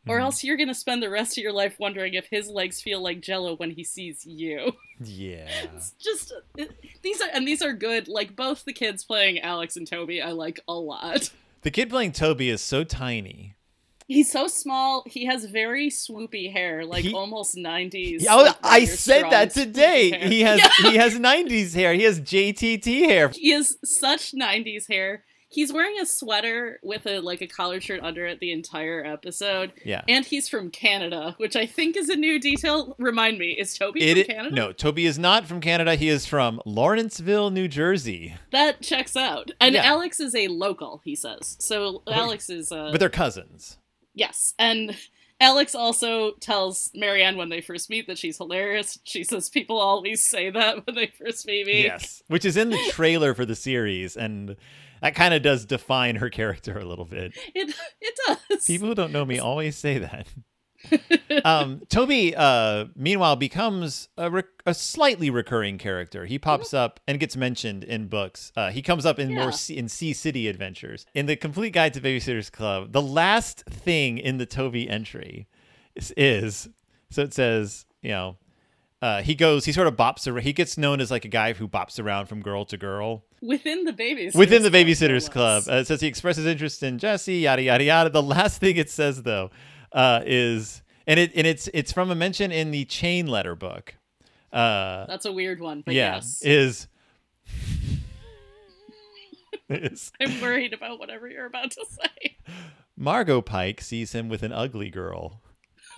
Or Mhm. else you're gonna spend the rest of your life wondering if his legs feel like jello when he sees you. yeah. It's just it, these are and these are good. Like both the kids playing Alex and Toby, I like a lot. The kid playing Toby is so tiny. He's so small. He has very swoopy hair, like He- almost nineties. Oh, I said that today. He has Yeah. he has 90s hair. He has <laughs> JTT hair. He has such '90s hair. He's wearing a sweater with a like a collared shirt under it the entire episode, Yeah. and he's from Canada, which I think is a new detail. Remind me, is Toby It from Canada? no, Toby is not from Canada. He is from Lawrenceville, New Jersey. that checks out. And Yeah. Alex is a local, he says. So Alex is uh, But they're cousins. Yes, and Alex also tells Mary Anne when they first meet that she's hilarious. She says people always say that when they first meet me. Yes, which is in the trailer for the series, and that kind of does define her <laughs> character a little bit. It it does. People who don't know me always say that. <laughs> um, Toby, uh, meanwhile, becomes a, rec- a slightly recurring character. He pops up and gets mentioned in books. Uh, he comes up in Yeah. more C- in Sea City Adventures. In the Complete Guide to Babysitters Club, the last thing in the Toby entry is, is so it says, you know, uh, he goes, he sort of bops around. He gets known as like a guy who bops around from girl to girl Within the babysitters within the babysitters club. less. Uh, it says he expresses interest in Jessi, yada yada yada. The last thing it says though uh, is, and it and it's it's from a mention in the chain letter book. Uh, That's a weird one, but yeah, yes. is <laughs> is I'm worried about whatever you're about to say. Margo Pike sees him with an ugly girl. <laughs>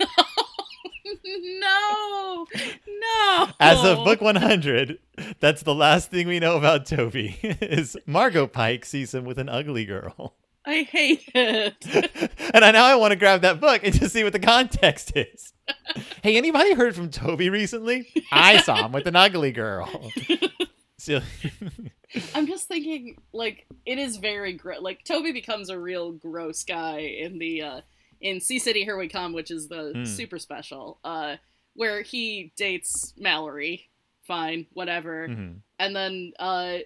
no, no. As of book 100, that's the last thing we know about Toby. <laughs> Is Margo Pike sees him with an ugly girl. I hate it. <laughs> and I now I want to grab that book and just see what the context is. <laughs> hey, anybody heard from Toby recently? I saw him with an ugly girl. <laughs> So, I'm just thinking, like, it is very gross. Like, Toby becomes a real gross guy in the uh, in Sea City Here We Come, which is the Hmm. super special, uh, where he dates Mallory. Fine, whatever, Mhm. and then uh,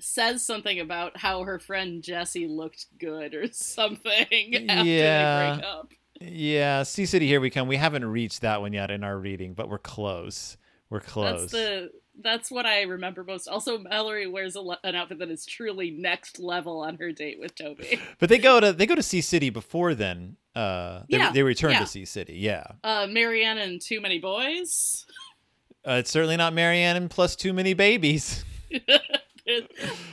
says something about how her friend Jessi looked good or <laughs> something <laughs> after Yeah. they break up. yeah, Sea City, here we come. We haven't reached that one yet in our reading, but we're close. We're close. That's the that's what I remember most. Also, Mallory wears a, le- an outfit that is truly next level on her date with Toby. <laughs> But they go to they go to Sea City before then. Uh, they, Yeah, they return yeah. to Sea City. Yeah, Uh, Mary Anne and Too Many Boys. uh, it's certainly not Mary Anne and plus too many babies,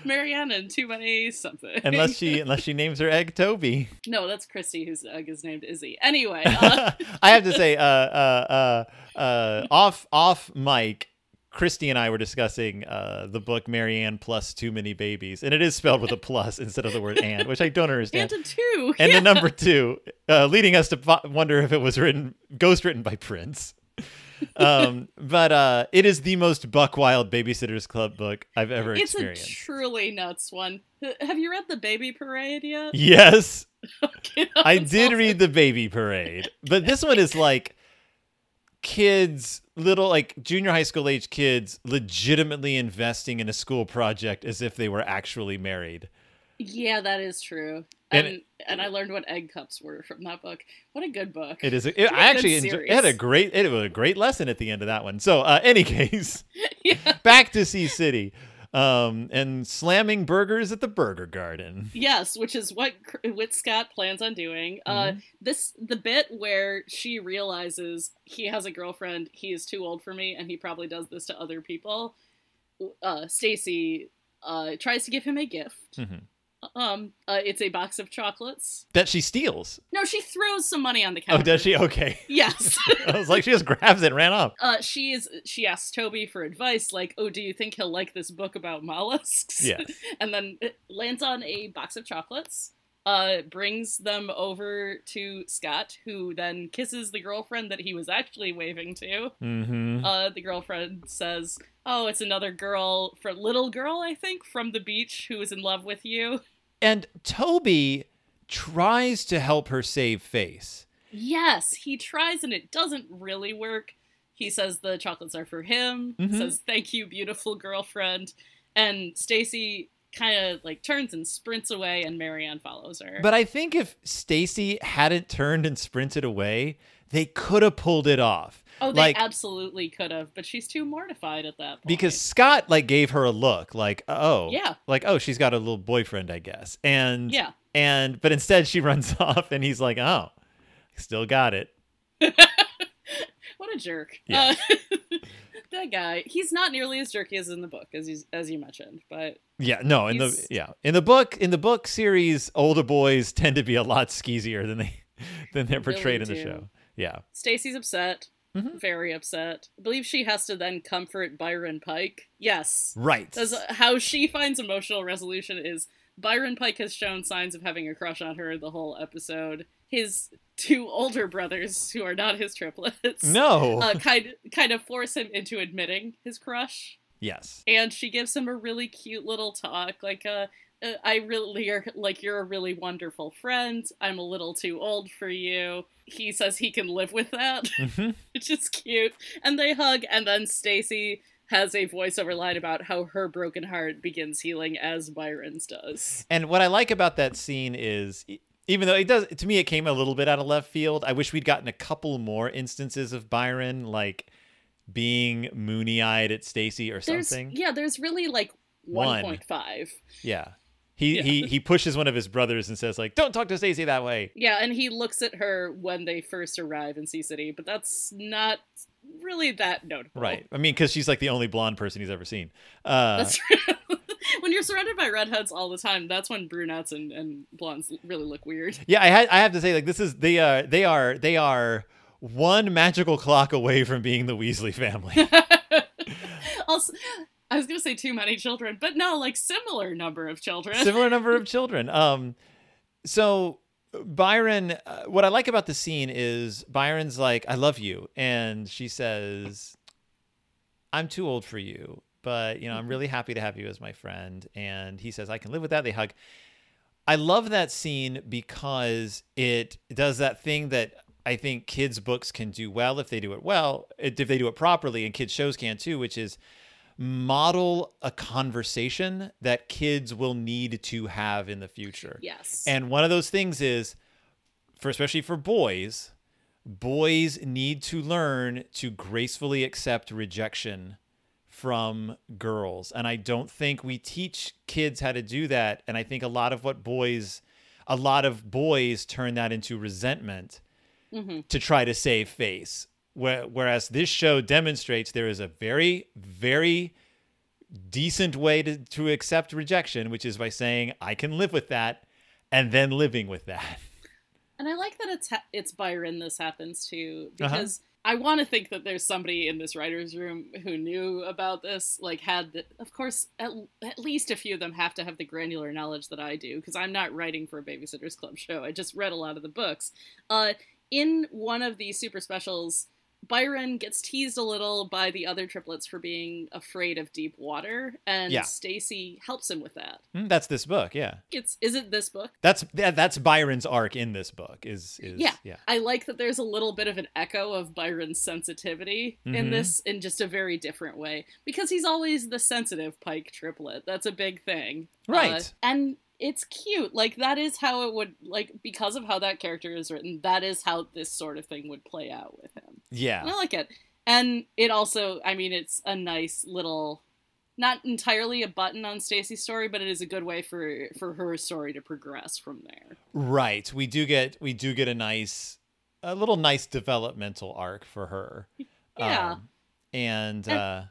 Mary Anne and Too Many something. unless she <laughs> unless she names her egg Toby. no, that's Kristy, whose egg is named Izzy. Anyway, <laughs> uh, I have to say, uh, uh, uh, uh, off off mic, Christy and I were discussing uh, the book Mary Anne plus too many babies, and it is spelled with a plus instead of the word and, which I don't understand. and a two. And yeah. the number two, uh, leading us to wonder if it was written ghost written by Prince. Um, but uh, it is the most buck wild Babysitters Club book I've ever experienced. it's a truly nuts one. Have you read the Baby Parade yet? <laughs> yes, <laughs> Okay, <laughs> I did also- read the baby parade, but this one is like kids, little like junior high school age kids, legitimately investing in a school project as if they were actually married. Yeah, that is true. And And and, I learned what egg cups were from that book. What a good book. It is. It, What a I good actually enjoy, series. it had a great. It was a great lesson at the end of that one. So, uh, any <laughs> case, <laughs> yeah. back to Sea City, um, and slamming burgers at the Burger Garden. Yes, which is what Whit Scott plans on doing. Uh, Mm-hmm. this the bit where she realizes he has a girlfriend. He is too old for me, and he probably does this to other people. Uh, Stacey uh, tries to give him a gift. Mhm. Um, uh, it's a box of chocolates. That she steals. No, she throws some money on the counter. Oh, does she? Okay. <laughs> Yes. I was like, she just grabs it and ran off. uh, she is. She asks Toby for advice, like, "Oh, do you think he'll like this book about mollusks?" Yes. <laughs> and then it lands on a box of chocolates. Uh, brings them over to Scott, who then kisses the girlfriend that he was actually waving to. Mm-hmm. Uh, the girlfriend says, "Oh, it's another girl, for little girl, I think, from the beach, who is in love with you." And Toby tries to help her save face. Yes, he tries and it doesn't really work. He says the chocolates are for him. Mhm. Says thank you, beautiful girlfriend. And Stacey kind of like turns and sprints away, and Mary Anne follows her. But I think if Stacey hadn't turned and sprinted away, they could have pulled it off. Oh, they like- absolutely could have, but she's too mortified at that point. Because Scott like gave her a look like, oh, yeah, like oh, she's got a little boyfriend, I guess. And yeah, and but instead she <laughs> runs off and he's like, "Oh, still got it." <laughs> what a jerk. Yeah. Uh, <laughs> that guy, he's not nearly as jerky as in the book, as you as you mentioned, but Yeah, no, in the yeah, in the book in the book series, older boys tend to be a lot skeezier than they than they're Really portrayed in the do. show. Yeah. Stacey's upset. Mhm. Very upset. I believe she has to then comfort Byron Pike. Yes. Right. That's how she finds emotional resolution is Byron Pike has shown signs of having a crush on her the whole episode. His two older brothers, who are not his triplets, No. uh, kind kind of force him into admitting his crush. yes. And she gives him a really cute little talk, like uh, uh, I really are like you're a really wonderful friend. I'm a little too old for you. He says he can live with that, <laughs> Mhm. which is cute. And they hug, and then Stacey has a voiceover line about how her broken heart begins healing as Byron's does. And what I like about that scene is even though it does to me it came a little bit out of left field, I wish we'd gotten a couple more instances of Byron like being moony-eyed at Stacey or There's something. yeah, there's really like 1.5. Yeah. He Yeah. he he pushes one of his brothers and says like, "Don't talk to Stacey that way." Yeah, and he looks at her when they first arrive in Sea City, but that's not really that notable. Right. I mean, because she's like the only blonde person he's ever seen. Uh, That's true. <laughs> when you're surrounded by redheads all the time, that's when brunettes and, and blondes really look weird. yeah, I had I have to say like this is they are they are they are one magical clock away from being the Weasley family. <laughs> also, I was gonna say too many children, but no, like similar number of children. <laughs> similar number of children. Um, so Byron, uh, what I like about the scene is Byron's like, "I love you," and she says, "I'm too old for you, but you know, I'm really happy to have you as my friend." And he says, "I can live with that." They hug. I love that scene because it does that thing that I think kids' books can do well if they do it well, if they do it properly, and kids' shows can too, which is model a conversation that kids will need to have in the future. yes. And one of those things is, for especially for boys, boys need to learn to gracefully accept rejection from girls. And I don't think we teach kids how to do that. And I think a lot of what boys, a lot of boys turn that into resentment Mhm. to try to save face. Where- Whereas this show demonstrates there is a very, very decent way to, to accept rejection, which is by saying, I can live with that, and then living with that. And I like that it's ha- it's Byron this happens to Uh-huh. because I want to think that there's somebody in this writers' room who knew about this, like had the, of course at, at least a few of them have to have the granular knowledge that I do because I'm not writing for a Babysitters Club show. I just read a lot of the books. Uh, in one of the super specials, Byron gets teased a little by the other triplets for being afraid of deep water, and Yeah. Stacey helps him with that. Hmm, That's this book, yeah. It's is it this book? That's that, that's Byron's arc in this book. Is is Yeah. yeah. I like that there's a little bit of an echo of Byron's sensitivity in Mhm. this in just a very different way because he's always the sensitive Pike triplet. That's a big thing. Right. Uh, and it's cute. Like that is how it would like because of how that character is written, that is how this sort of thing would play out with him. And I like it. And it also, I mean, it's a nice little not entirely a button on Stacey's story, but it is a good way for for her story to progress from there. Right. We do get we do get a nice a little nice developmental arc for her. Yeah. Um, and And- uh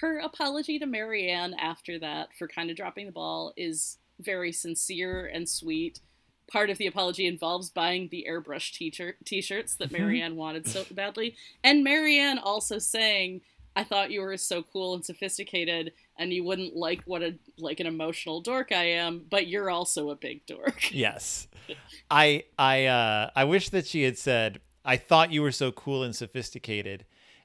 her apology to Mary Anne after that for kind of dropping the ball is very sincere and sweet. Part of the apology involves buying the airbrush t-shirt t-shirts that Mary Anne wanted so badly, and Mary Anne also saying, "I thought you were so cool and sophisticated, and you wouldn't like what a like an emotional dork I am, but you're also a big dork." <laughs> yes. I I uh I wish that she had said, I thought you were so cool and sophisticated.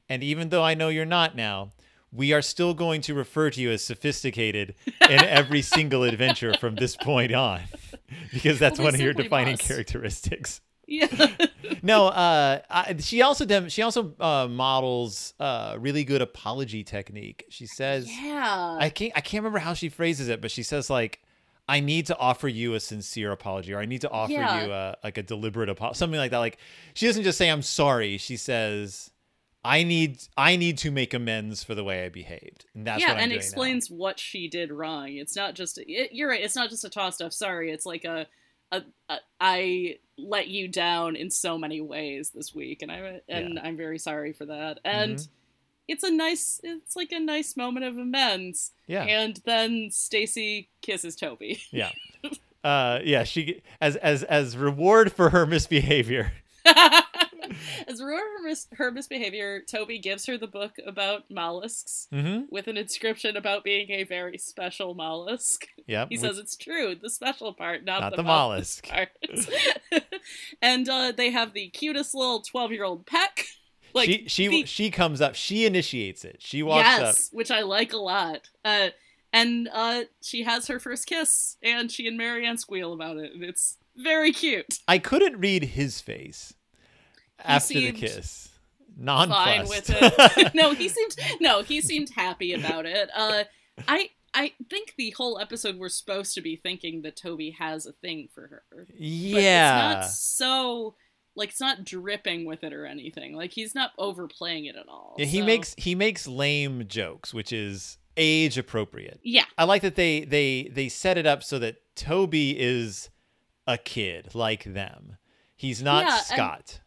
And even though I know you're not now, we are still going to refer to you as sophisticated in <laughs> every single adventure from this point on. <laughs> because that's Well, one of your defining must. characteristics. yeah. <laughs> no, uh, I, she also dem- she also uh, models uh, really good apology technique. She says, yeah. I can't I can't remember how she phrases it, but she says like, "I need to offer you a sincere apology, or I need to offer Yeah. you a like a deliberate apology, something like that." Like she doesn't just say I'm sorry. She says, "I need I need to make amends for the way I behaved," and that's yeah, what I'm and doing now. explains what she did wrong. It's not just it, you're right. It's not just a tossed off sorry. It's like a, a, a I let you down in so many ways this week, and I and I'm very sorry for that. And Mhm. it's a nice. It's like a nice moment of amends. Yeah, And then Stacey kisses Toby. yeah, <laughs> uh, yeah. She as as as reward for her misbehavior. <laughs> As a reward for mis- her misbehavior, Toby gives her the book about mollusks Mm-hmm. with an inscription about being a very special mollusk. Yep. He says it's true, the special part, not, Not the, the mollusk, part. <laughs> and uh, they have the cutest little twelve-year-old Peck. <laughs> Like she she the- she comes up. She initiates it. She walks up. yes, which I like a lot. Uh, and uh, she has her first kiss, and she and Mary Anne squeal about it, and it's very cute. I couldn't read his face after the kiss. Nonplussed. Fine with <laughs> it. <laughs> no, he seemed no, he seemed happy about it. Uh, I I think the whole episode we're supposed to be thinking that Toby has a thing for her. But yeah. it's not so like it's not dripping with it or anything. Like he's not overplaying it at all. Yeah, he so- makes he makes lame jokes, which is age appropriate. yeah. I like that they they they set it up so that Toby is a kid like them. He's not Yeah, Scott.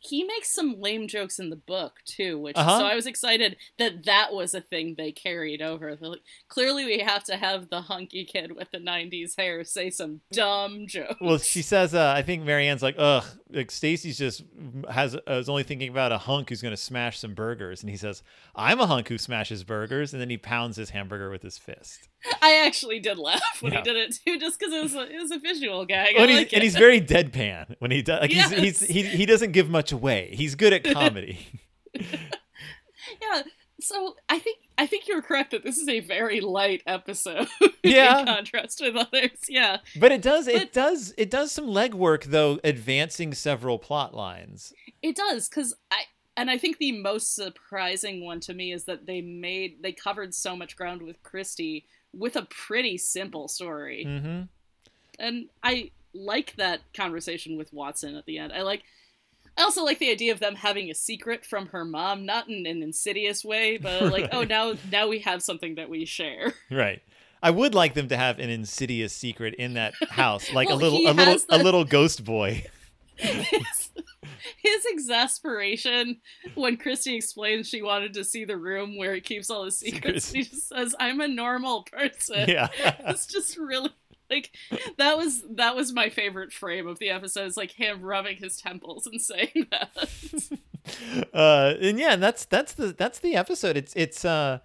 He makes some lame jokes in the book too, which Uh-huh. so I was excited that that was a thing they carried over. Like, Clearly, we have to have the hunky kid with the '90s hair say some dumb jokes. Well, she says, uh, I think Mary Anne's like, ugh, like Stacey's just has uh, is only thinking about a hunk who's going to smash some burgers, and he says, I'm a hunk who smashes burgers, and then he pounds his hamburger with his fist. I actually did laugh when Yeah. he did it too, just because it was a, it was a visual gag. I When he's, like and he's very deadpan when he does. Like he's, he's he he doesn't give much away. He's good at comedy. <laughs> yeah. So I think I think you're correct that this is a very light episode. <laughs> Yeah. in contrast with others. Yeah. But it does it does it does some legwork though, advancing several plot lines. It does because I and I think the most surprising one to me is that they made they covered so much ground with Kristy with a pretty simple story, Mm-hmm. and I like that conversation with Watson at the end. I like. I also like the idea of them having a secret from her mom, not in an insidious way, but like, <laughs> oh, now now we have something that we share. Right. I would like them to have an insidious secret in that house, <laughs> like Well, a little a little has a little ghost boy. <laughs> his, his exasperation when Kristy explains she wanted to see the room where he keeps all his secrets. Secrets. She just says, "I'm a normal person." Yeah. it's just really like that was that was my favorite frame of the episode. Is like him rubbing his temples and saying that. <laughs> uh and yeah, that's that's the that's the episode. It's it's uh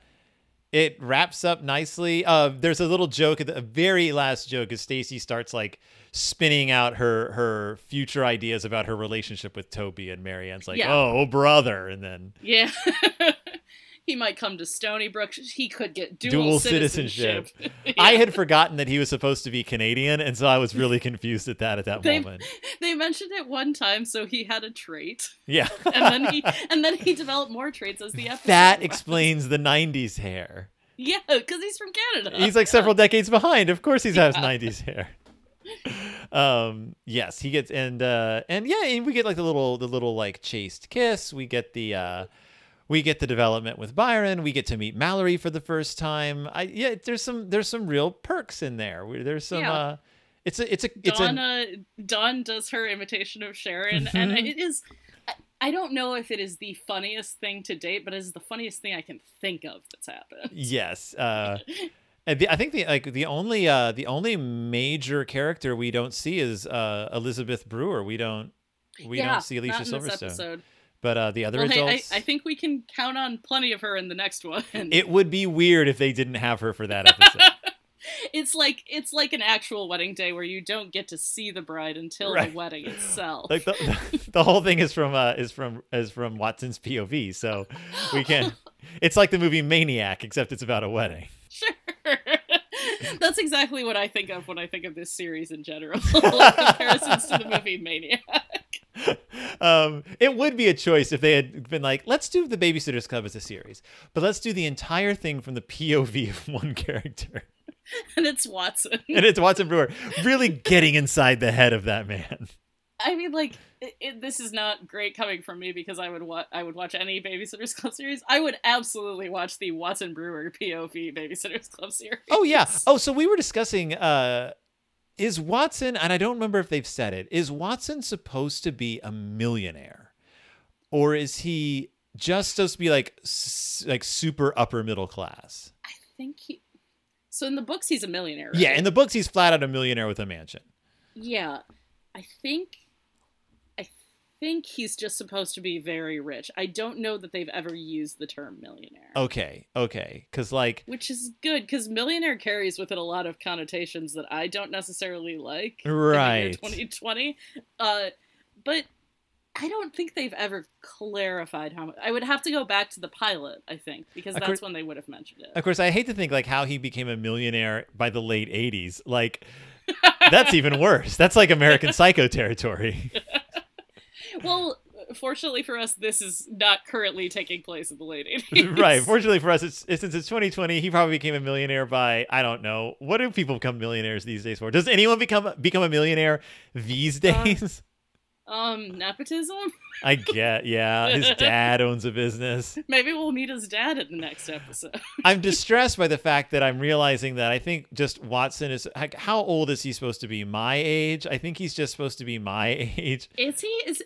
it wraps up nicely. Uh there's a little joke at the very last joke as Stacey starts like spinning out her her future ideas about her relationship with Toby and Mary Anne's like, Yeah. "Oh, brother." And then yeah. <laughs> He might come to Stoneybrook. He could get dual, Dual citizenship. <laughs> I Yeah. had forgotten that he was supposed to be Canadian, and so I was really confused at that at that They- moment. They mentioned it one time, so he had a trait, Yeah. <laughs> and then he and then he developed more traits as the episode. that went. explains the 90s hair. Yeah, because he's from Canada. He's like several decades behind. Of course he has Yeah. 90s hair. Um yes, he gets and uh and yeah, and we get like the little the little like chaste kiss. We get the uh we get the development with Byron. We get to meet Mallory for the first time. I yeah, there's some there's some real perks in there. We- There's some Yeah. uh it's a it's a it's Dawn, a Dawn does her imitation of Sharon, and Mhm. it is. I- I don't know if it is the funniest thing to date, but it is the funniest thing I can think of that's happened. Yes. <laughs> Uh, and I think the like the only uh, the only major character we don't see is uh, Elizabeth Brewer. We don't we yeah, don't see Alicia not in this Silverstone. But uh, the other Well, hey, I, adults, I think we can count on plenty of her in the next one. it would be weird if they didn't have her for that episode. <laughs> it's like it's like an actual wedding day where you don't get to see the bride until Right. the wedding itself. like the, the, <laughs> the whole thing is from uh, is from is from Watson's POV. So we can. <gasps> It's like the movie Maniac, except it's about a wedding. <laughs> That's exactly what I think of when I think of this series in general. <laughs> comparisons to the movie Maniac. <laughs> um, it would be a choice if they had been like, let's do the Babysitters Club as a series, but let's do the entire thing from the POV of one character. And it's Watson. And it's Watson Brewer really getting inside the head of that man. I mean, like, it, it, this is not great coming from me because I would wa- I would watch any Babysitters Club series. I would absolutely watch the Watson Brewer POV Babysitters Club series. Oh yeah. Oh, so we were discussing uh is Watson and I don't remember if they've said it. Is Watson supposed to be a millionaire? Or is he just supposed to be like s- like super upper middle class? I think he. So in the books, he's a millionaire. Right? Yeah, in the books he's flat out a millionaire with a mansion. Yeah, I think. I think he's just supposed to be very rich. I don't know that they've ever used the term millionaire. Okay, okay, because like Which is good because millionaire carries with it a lot of connotations that I don't necessarily like. in the year Right. 2020. Uh, but I don't think they've ever clarified how much. I would have to go back to the pilot, I think, because that's course- when they would have mentioned it. Of course, I hate to think like how he became a millionaire by the late '80s. Like, <laughs> that's even worse. That's like American <laughs> Psycho territory. <laughs> Well, fortunately for us, this is not currently taking place in the late 80s. <laughs> right. Fortunately for us, it's, it's since it's 2020. He probably became a millionaire by I don't know. What do people become millionaires these days for? Does anyone become become a millionaire these Uh, days? Um, nepotism? I get. Yeah, his <laughs> dad owns a business. Maybe we'll meet his dad in the next episode. I'm <laughs> distressed by the fact that I'm realizing that I think just Watson is. like, How old is he supposed to be? My age? I think he's just supposed to be my <laughs> age. Is he? Is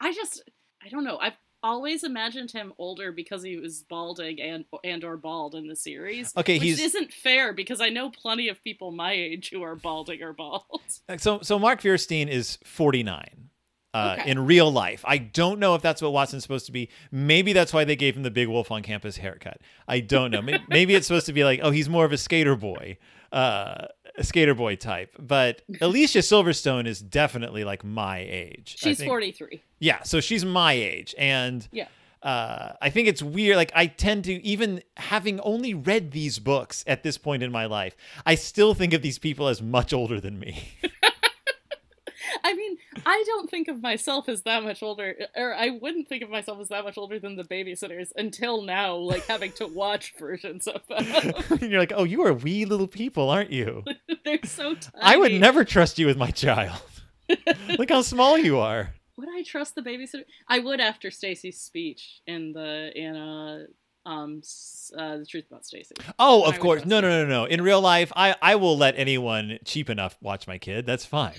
I just I don't know. I've always imagined him older because he was balding and and or bald in the series. Okay, which he's isn't fair because I know plenty of people my age who are balding or bald. <laughs> so so. Mark Feuerstein is 49. Uh, Okay. In real life, I don't know if that's what Watson's supposed to be. Maybe that's why they gave him the big wolf on campus haircut. I don't know. Maybe, <laughs> maybe it's supposed to be like, oh, he's more of a skater boy, uh, a skater boy type. But Alicia Silverstone is definitely like my age. She's think. 43. Yeah, so she's my age, and Yeah. uh, I think it's weird. Like I tend to, even having only read these books at this point in my life, I still think of these people as much older than me. <laughs> I mean, I don't think of myself as that much older, or I wouldn't think of myself as that much older than the babysitters until now, like having to watch versions of them. <laughs> and you're like, oh, you are wee little people, aren't you? <laughs> They're so tiny. I would never trust you with my child. <laughs> Look how small you are. Would I trust the babysitter? I would after Stacey's speech in the in uh um uh, the truth about Stacy. Oh, of course. No, no, no, no. In real life, I, I will let anyone cheap enough watch my kid. That's fine.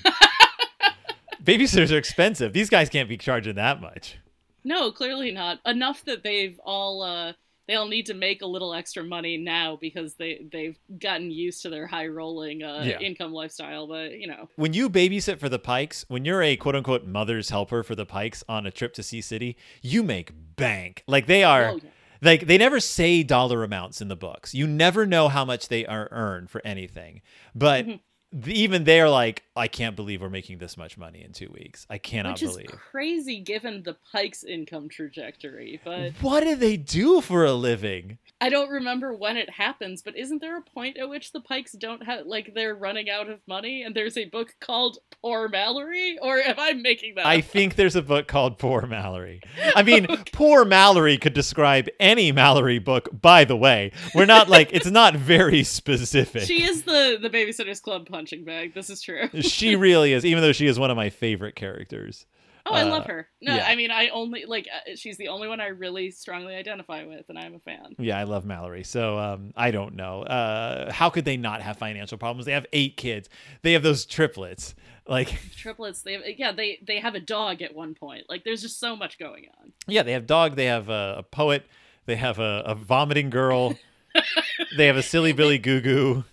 Babysitters are expensive. These guys can't be charging that much. No, clearly not. Enough that they've all uh they all need to make a little extra money now because they they've gotten used to their high rolling uh, Yeah. income lifestyle. But you know, when you babysit for the Pikes, when you're a quote unquote mother's helper for the Pikes on a trip to Sea City, you make bank. Like they are, Oh, yeah. like they never say dollar amounts in the books. You never know how much they are earned for anything. But Mhm. th- even they're like, I can't believe we're making this much money in two weeks. I cannot believe. which is believe. crazy given the Pike's income trajectory. But What do they do for a living? I don't remember when it happens. But isn't there a point at which the Pikes don't have like they're running out of money? And there's a book called Poor Mallory, or am I making that? I up? think there's a book called Poor Mallory. I <laughs> mean, Poor Mallory could describe any Mallory book, by the way. We're not like, it's not very <laughs> specific. She is the the Babysitters Club punching bag. This is true. <laughs> she really is, even though she is one of my favorite characters. Oh, I Uh, love her. No, yeah. I mean, I only like uh, she's the only one I really strongly identify with, and I'm a fan. Yeah, I love Mallory. So um, I don't know. Uh, how could they not have financial problems? They have eight kids. They have those triplets. Like, <laughs> Triplets. They have, yeah, they they have a dog at one point. Like, there's just so much going on. yeah, they have dog. They have a, a poet. They have a, a vomiting girl. <laughs> they have a silly Billy Goo Goo.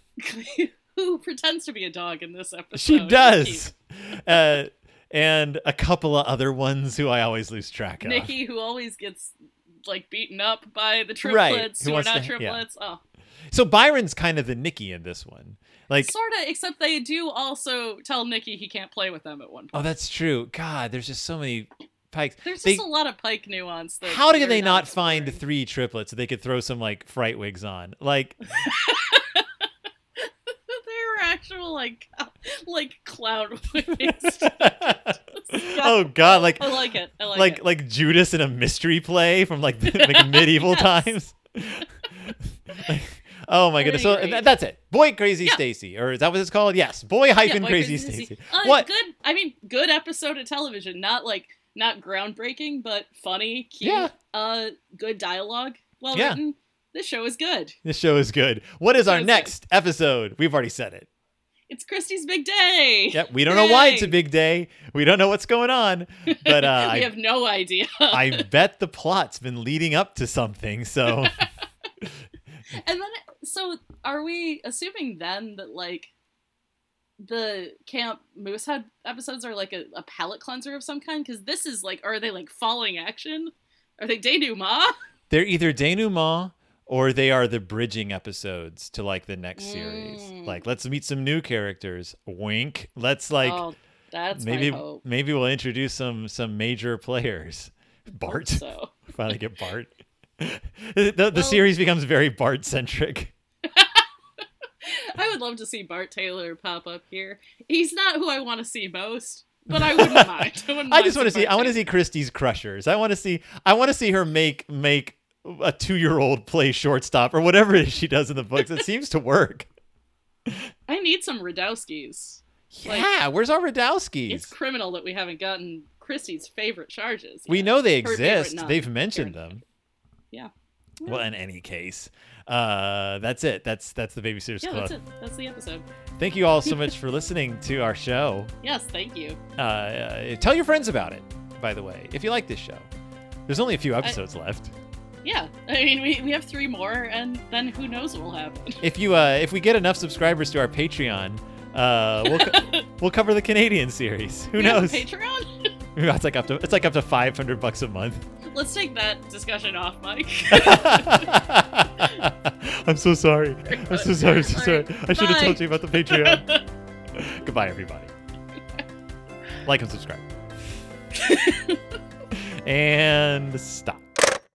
<laughs> Who pretends to be a dog in this episode? She does. <laughs> Uh, and a couple of other ones who I always lose track of. Nikki, who always gets like beaten up by the Right, triplets who who, are not to- yeah. triplets. Oh, So Byron's kind of the Nikki in this one. Like, sort of. Except they do also tell Nikki he can't play with them at one point. Oh, that's true. God, there's just so many pikes. There's They- just a lot of Pike nuance. That How did they not exploring. find three triplets so they could throw some like fright wigs on? Like, <laughs> actual like <laughs> like wigs. <laughs> <laughs> oh god, like I like it. I like, like it. like Judas in a mystery play from like, the, like medieval times. oh my goodness! So th- that's it. Boy Crazy Yeah. Stacey, or is that what it's called? Yes, Boy Yeah, hyphen Boy Crazy Crazy Stacey. Uh, What? Good. I mean, good episode of television. Not like not groundbreaking, but funny, cute. Yeah. Uh, good dialogue. Well Yeah. written. This show is good. This show is good. What is our Show is good. next episode? We've already said it. It's Kristy's big day. Yep. We don't know why it's a big day. We don't know what's going on, but <laughs> uh, we I, have no idea. <laughs> I bet the plot's been leading up to something. So <laughs> and then, so are we assuming then that like the Camp Moosehead episodes are like a, a palate cleanser of some kind? Because this is like, are they like following action? Are they denouement? They're either denouement or they are the bridging episodes to like the next series. Mm. Like, let's meet some new characters. Wink. Let's like oh, that's maybe hope. maybe we'll introduce some some major players. Bart. So <laughs> Finally get Bart. <laughs> the the Well- series becomes very Bart centric. <laughs> I would love to see Bart Taylor pop up here. He's not who I want to see most, but I wouldn't mind. I, wouldn't I just want to see. Bart I want to see Kristy's Krushers. I want to see. I want to see her make make a two year old play shortstop or whatever it is she does in the books. It <laughs> seems to work. I need some Rodowskys. Like, yeah, where's our Rodowskys? It's criminal that we haven't gotten Kristy's favorite charges. we know they Her exist. They've mentioned them. Yeah. Well, in any case, uh, that's it. That's that's the Babysitters Yeah, Club. that's it. That's the episode. Thank you all so much <laughs> for listening to our show. Yes, thank you. Uh, uh, tell your friends about it. By the way, if you like this show, there's only a few episodes left. Yeah, I mean, we, we have three more, and then who knows what will happen. <laughs> If you uh, if we get enough subscribers to our Patreon, uh, we'll co- <laughs> we'll cover the Canadian series. Who We knows? Patreon? <laughs> it's like up to it's like up to 500 bucks a month. Let's take that discussion off, Mike. I'm so sorry. I'm so sorry. I'm so sorry. right, I should have told you about the Patreon. Goodbye, everybody. Like and subscribe. and stop.